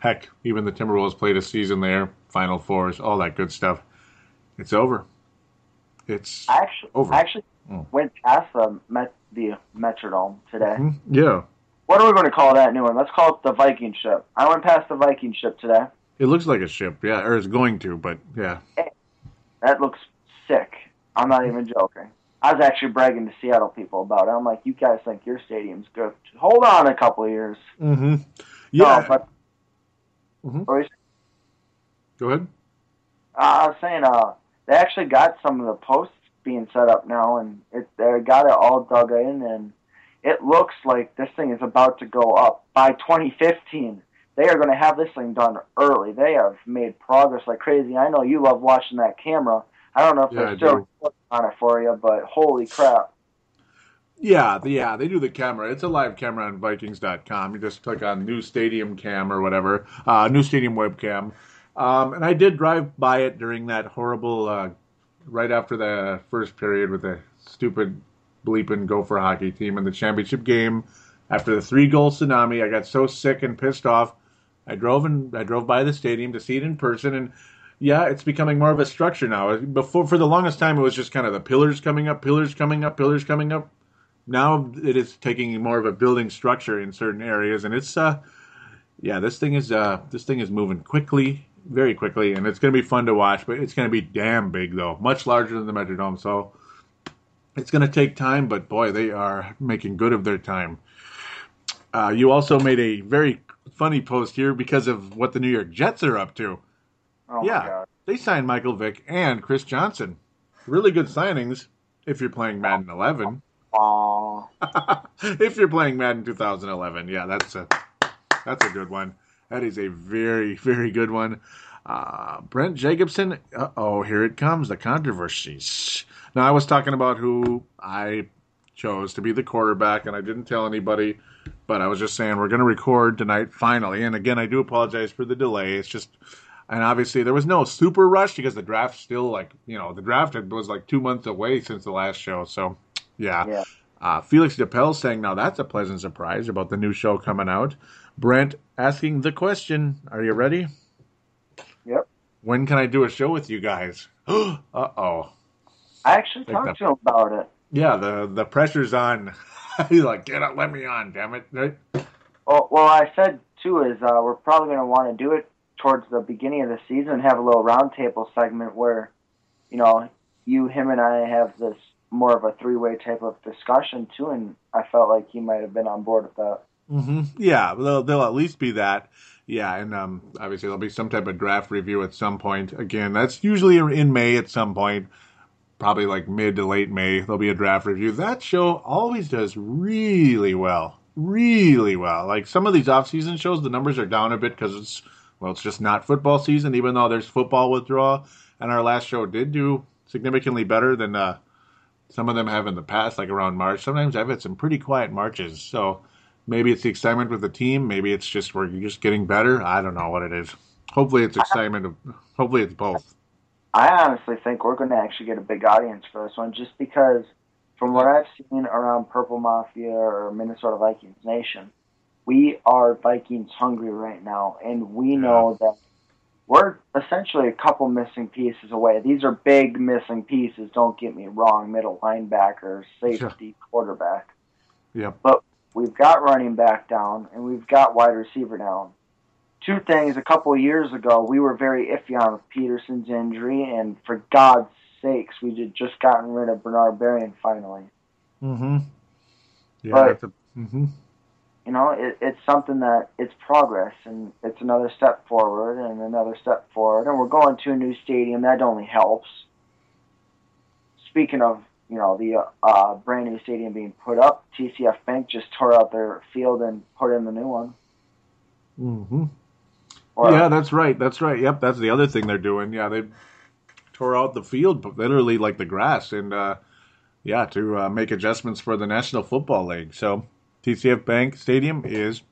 heck, even the Timberwolves played a season there, Final Fours, all that good stuff. It's over. It's I actually, over. I actually Mm. went past the, Met, the Metrodome today. Hmm? yeah. What are we going to call that new one? Let's call it the Viking ship. I went past the Viking ship today. It looks like a ship, yeah, or it's going to, but yeah. That looks sick. I'm not even joking. I was actually bragging to Seattle people about it. I'm like, you guys think your stadium's good? Hold on a couple of years. Mm-hmm. Yeah. No, but Mhm. were Go ahead. Uh, I was saying, uh, they actually got some of the posts being set up now, and it they got it all dug in, and it looks like this thing is about to go up by 2015. They are going to have this thing done early. They have made progress like crazy. I know you love watching that camera. I don't know if Yeah, they're still do. on it for you, but holy crap! Yeah, yeah, they do the camera. It's a live camera on Vikings.com. You just click on New Stadium Cam or whatever, uh, New Stadium Webcam. Um, and I did drive by it during that horrible, uh, right after the first period with the stupid bleeping Gopher hockey team in the championship game. After the three goal tsunami, I got so sick and pissed off. I drove and I drove by the stadium to see it in person, and yeah, it's becoming more of a structure now. Before, for the longest time, it was just kind of the pillars coming up, pillars coming up, pillars coming up now it is taking more of a building structure in certain areas and it's uh yeah, this thing is uh, this thing is moving quickly, very quickly, and it's going to be fun to watch. But it's going to be damn big though, much larger than the Metrodome. So it's going to take time, but boy, they are making good of their time. Uh, you also made a very funny post here because of what the New York Jets are up to. Oh yeah, my god. they signed Michael Vick and Chris Johnson. Really good signings if you're playing Madden 11. If you're playing Madden 2011, yeah, that's a that's a good one. That is a very very good one. Uh, Brent Jacobson. Oh, here it comes. The controversies. Now I was talking about who I chose to be the quarterback, and I didn't tell anybody. But I was just saying we're going to record tonight finally. And again, I do apologize for the delay. It's just, and obviously there was no super rush because the draft still like you know the draft was like two months away since the last show. So yeah. Yeah. Uh, Felix DePel saying, now that's a pleasant surprise about the new show coming out. Brent asking the question, are you ready? Yep. When can I do a show with you guys? uh oh. I actually Like talked that. to him about it. Yeah, the the pressure's on. He's like, get up, let me on, damn it. Right? Well, well, I said too is uh, we're probably going to want to do it towards the beginning of the season have a little roundtable segment where, you know, you, him, and I have this more of a three-way type of discussion too. And I felt like he might have been on board with that. hmm Yeah, they'll, they'll at least be that. Yeah, and um, obviously there'll be some type of draft review at some point. Again, that's usually in May at some point, probably like mid to late May. There'll be a draft review. That show always does really well, really well. Like some of these off-season shows, the numbers are down a bit because it's well, it's just not football season. Even though there's football withdrawal, and our last show did do significantly better than uh, some of them have in the past, like around March. Sometimes I've had some pretty quiet Marches, so maybe it's the excitement with the team. Maybe it's just we're just getting better. I don't know what it is. Hopefully, it's excitement. Of, hopefully, it's both. I honestly think we're going to actually get a big audience for this one just because from what I've seen around Purple Mafia or Minnesota Vikings Nation, we are Vikings hungry right now, and we know that we're essentially a couple missing pieces away. These are big missing pieces, don't get me wrong, middle linebacker, safety, quarterback. Yeah. But we've got running back down, and we've got wide receiver down. Two things, a couple of years ago, we were very iffy on Peterson's injury, and for God's sakes, we had just gotten rid of Bernard Berrian finally. Mm-hmm. Yeah. But- that's a, mm-hmm. You know, it, it's something that it's progress and it's another step forward and another step forward. And we're going to a new stadium. That only helps. Speaking of, you know, the uh, brand new stadium being put up, TCF Bank just tore out their field and put in the new one. Mm-hmm. Or, yeah, that's right. That's right. Yep, that's the other thing they're doing. Yeah, they tore out the field, literally like the grass, and uh, yeah, to uh, make adjustments for the National Football League. So TCF Bank Stadium is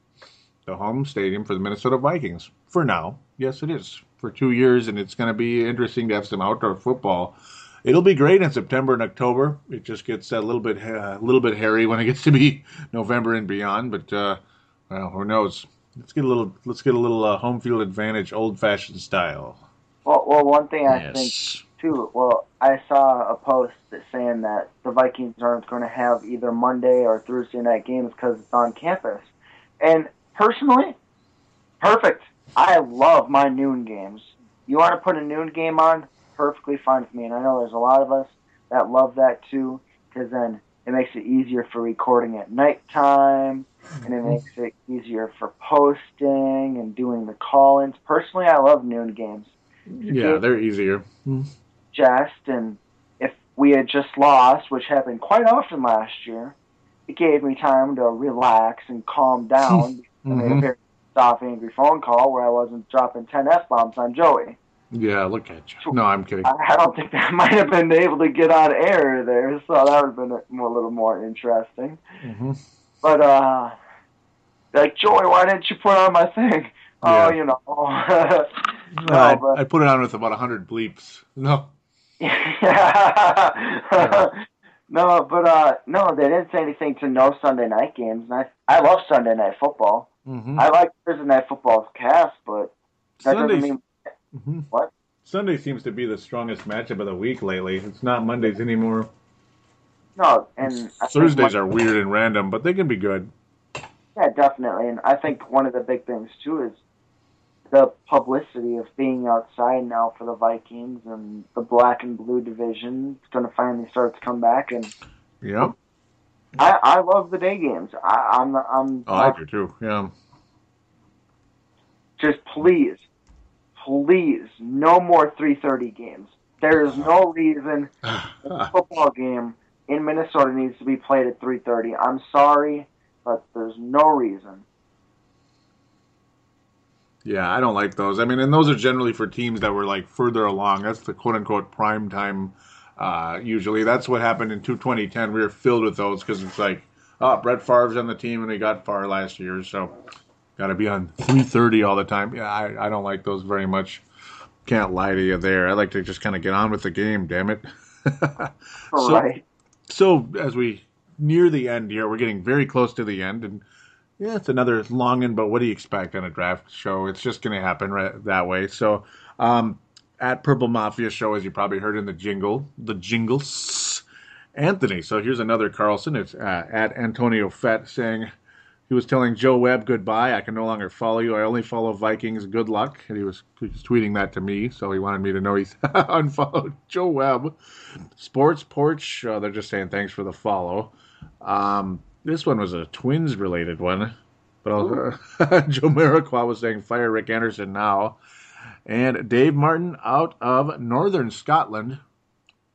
the home stadium for the Minnesota Vikings for now. Yes, it is for two years, and it's going to be interesting to have some outdoor football. It'll be great in September and October. It just gets a little bit uh, a little bit hairy when it gets to be November and beyond. But uh, well, who knows? Let's get a little let's get a little uh, home field advantage, old fashioned style. well, well, one thing I think Yes. Too. Well, I saw a post that saying that the Vikings aren't going to have either Monday or Thursday night games because it's on campus. And personally, perfect. I love my noon games. You want to put a noon game on? Perfectly fine with me. And I know there's a lot of us that love that too, because then it makes it easier for recording at nighttime, and it mm-hmm. makes it easier for posting and doing the call-ins. Personally, I love noon games Yeah, they're easier. Mm-hmm. Jest and if we had just lost, which happened quite often last year, it gave me time to relax and calm down. I made a Mhm. very soft, angry phone call where I wasn't dropping 10 F bombs on Joey. Yeah, look at you. No, I'm kidding. I don't think that might have been able to get on air there, so that would have been a, a little more interesting. hmm But, uh, like, Joey, why didn't you put on my thing? Oh, you know. no, I, but. I put it on with about hundred bleeps. No. no, but uh, no, they didn't say anything to no Sunday night games. And I, I love Sunday night football. Mm-hmm. I like Thursday night football's cast, but that doesn't Sundays. mean Mhm. what. Sunday seems to be the strongest matchup of the week lately. It's not Mondays anymore. No, and I Thursdays are weird and random, but they can be good. Yeah, definitely. And I think one of the big things too is the publicity of being outside now for the Vikings and the black and blue division is going to finally start to come back. And Yep. I, I love the day games. I, I'm I'm Oh, I do too. Yeah. just please, please, no more 3:30 games. There is no reason a football game in Minnesota needs to be played at 3:30. I'm sorry, but there's no reason. Yeah, I don't like those. I mean, and those are generally for teams that were like further along. That's the quote unquote prime time. Uh, usually, that's what happened in 2010. We were filled with those because it's like, oh, Brett Favre's on the team and he got far last year, so got to be on 3:30 all the time. Yeah, I, I don't like those very much. Can't lie to you there. I like to just kind of get on with the game. Damn it. So- right. So as we near the end here, we're getting very close to the end, and yeah, it's another long one. But what do you expect on a draft show? It's just going to happen right that way. So um, at Purple Mafia Show, as you probably heard in the jingle, the jingles, Anthony. So here's another Carlson. It's uh, at Antonio Fett saying. He was telling Joe Webb goodbye. I can no longer follow you. I only follow Vikings. Good luck. And he was, he was tweeting that to me, so he wanted me to know he's unfollowed Joe Webb. Sports Porch, uh, they're just saying thanks for the follow. Um, this one was a Twins related one. But I'll, Joe Mariqua was saying fire Rick Anderson now. And Dave Martin out of Northern Scotland,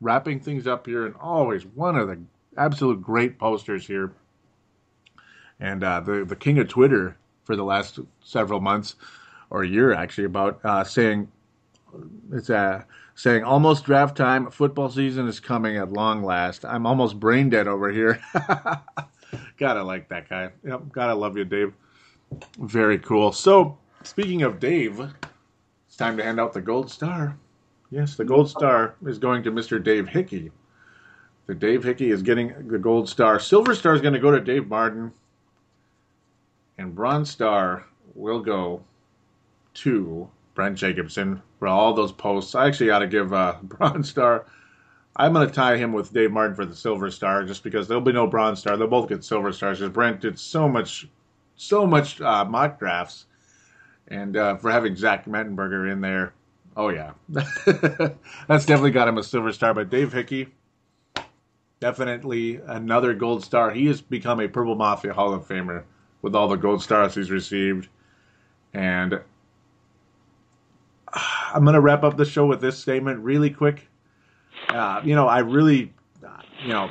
wrapping things up here, and always one of the absolute great posters here and uh, the the king of Twitter for the last several months or a year actually about uh, saying it's uh, saying almost draft time. Football season is coming at long last. I'm almost brain dead over here. gotta like that guy. Yep, gotta love you, Dave. Very cool. So speaking of Dave, it's time to hand out the gold star. Yes, the gold star is going to Mr. Dave Hickey. The Dave Hickey is getting the gold star. Silver star is going to go to Dave Martin. And Bronze Star will go to Brent Jacobson for all those posts. I actually got to give uh, Bronze Star. I'm going to tie him with Dave Martin for the Silver Star just because there'll be no Bronze Star. They'll both get Silver Stars because Brent did so much, so much uh, mock drafts. And uh, for having Zach Mettenberger in there, oh yeah, that's definitely got him a Silver Star. But Dave Hickey, definitely another Gold Star. He has become a Purple Mafia Hall of Famer with all the gold stars he's received. And I'm going to wrap up the show with this statement really quick. Uh, you know, I really, uh, you know,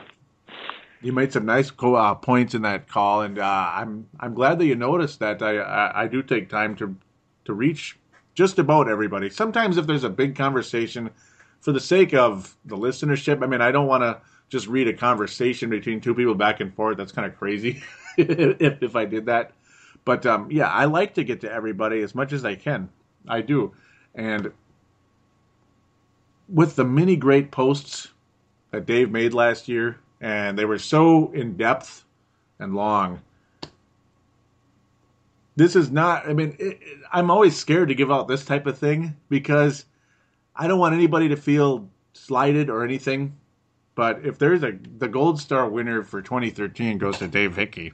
you made some nice co- uh, points in that call, and uh, I'm I'm glad that you noticed that. I, I I do take time to to reach just about everybody. Sometimes if there's a big conversation, for the sake of the listenership, I mean, I don't want to just read a conversation between two people back and forth. That's kind of crazy if, if I did that. But um, yeah, I like to get to everybody as much as I can. I do. And with the many great posts that Dave made last year, and they were so in depth and long. This is not, I mean, it, it, I'm always scared to give out this type of thing because I don't want anybody to feel slighted or anything. But if there's a the gold star winner for 2013 goes to Dave Hickey.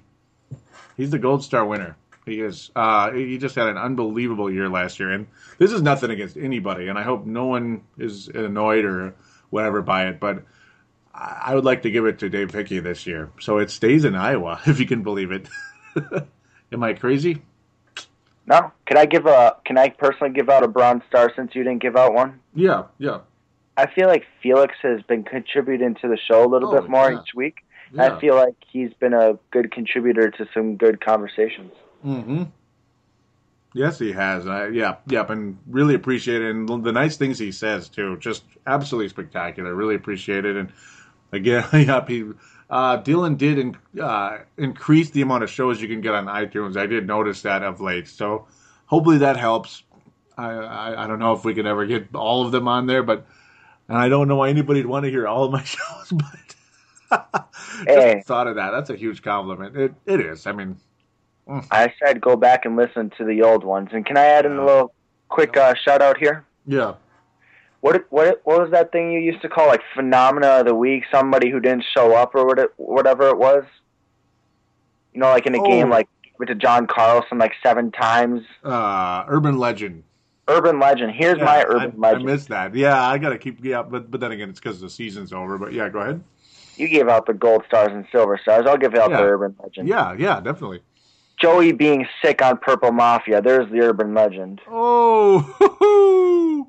He's the gold star winner. He is. Uh, he just had an unbelievable year last year, and this is nothing against anybody. And I hope no one is annoyed or whatever by it. But I would like to give it to Dave Hickey this year, so it stays in Iowa, if you can believe it. Am I crazy? No. Can I give a? Can I personally give out a bronze star since you didn't give out one? Yeah, yeah. I feel like Felix has been contributing to the show a little Oh, bit more yeah. each week. Yeah. I feel like he's been a good contributor to some good conversations. Mm-hmm. Yes, he has. I, yeah, yep, and really appreciate it. And the nice things he says too, just absolutely spectacular. Really appreciate it. And again, yep, he uh, Dylan did in, uh, increase the amount of shows you can get on iTunes. I did notice that of late, so hopefully that helps. I, I I don't know if we can ever get all of them on there, but and I don't know why anybody'd want to hear all of my shows, but just Hey. thought of that, that's a huge compliment. It it is. I mean, I said go back and listen to the old ones. And can I add in a little quick uh, shout out here? yeah. What what what was that thing you used to call like phenomena of the week? Somebody who didn't show up or what it, whatever it was. You know, like in a game Oh. like Went to John Carlson like seven times. Uh, urban legend. Urban legend. Here's Yeah, my I, urban I legend. missed that. Yeah, I gotta keep. Yeah, but but then again, it's because the season's over. But yeah, go ahead. you gave out the gold stars and silver stars. I'll give out Yeah. the urban legend. Yeah, yeah, definitely. Joey being sick on Purple Mafia. There's the urban legend. Oh,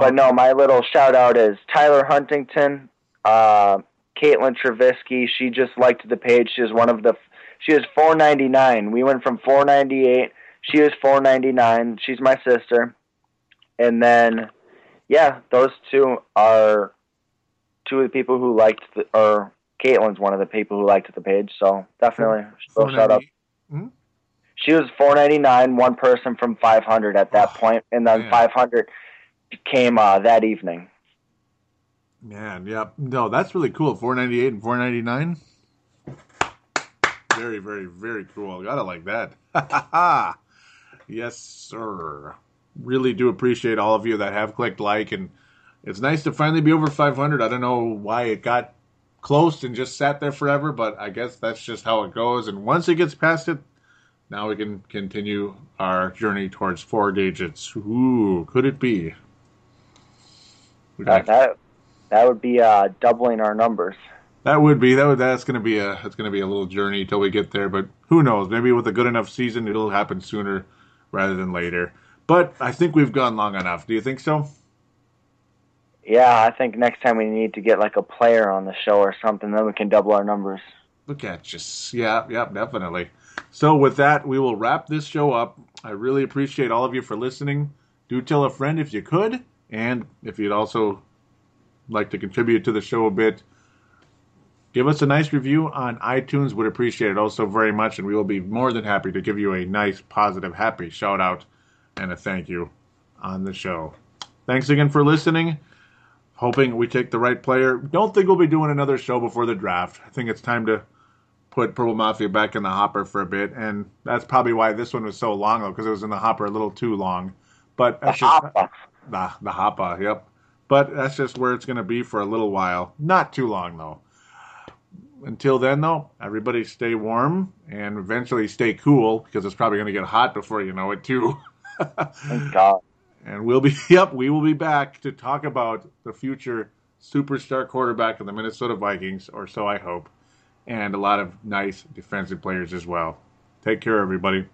But no, my little shout out is Tyler Huntington, uh, Caitlin Travisky. She just liked the page. She was one of the. She was 499. We went from 498. She was 499. She's my sister. And then, yeah, those two are two of the people who liked the. Or Caitlin's one of the people who liked the page. So definitely, little shout out. 498. She was 499, one person from 500 at that point, and then man. 500 came uh, that evening. Man, yeah, no, that's really cool. Four ninety eight and four ninety nine. Very, very, very cool. Gotta like that. yes, sir. Really do appreciate all of you that have clicked like, and it's nice to finally be over five hundred. I don't know why it got close and just sat there forever, but I guess that's just how it goes. And once it gets past it, now we can continue our journey towards four digits. Ooh, could it be? That, that that would be uh, doubling our numbers. That would be that would that's gonna be a it's gonna be a little journey till we get there, but who knows? Maybe with a good enough season, it'll happen sooner rather than later. But I think we've gone long enough. Do you think so? Yeah, I think next time we need to get like a player on the show or something, then we can double our numbers. Look at just yeah, yeah, definitely. So with that, we will wrap this show up. I really appreciate all of you for listening. Do tell a friend if you could, and if you'd also like to contribute to the show a bit, give us a nice review on iTunes. Would appreciate it also very much, and we will be more than happy to give you a nice, positive, happy shout out and a thank you on the show. Thanks again for listening. Hoping we take the right player. Don't think we'll be doing another show before the draft. I think it's time to put Purple Mafia back in the hopper for a bit, and that's probably why this one was so long, though, because it was in the hopper a little too long. But that's just the the hopper, yep. But that's just where it's going to be for a little while. Not too long, though. Until then, though, everybody stay warm and eventually stay cool because it's probably going to get hot before you know it, too. Thank God. And we'll be, yep, we will be back to talk about the future superstar quarterback of the Minnesota Vikings, or so I hope, and a lot of nice defensive players as well. Take care, everybody.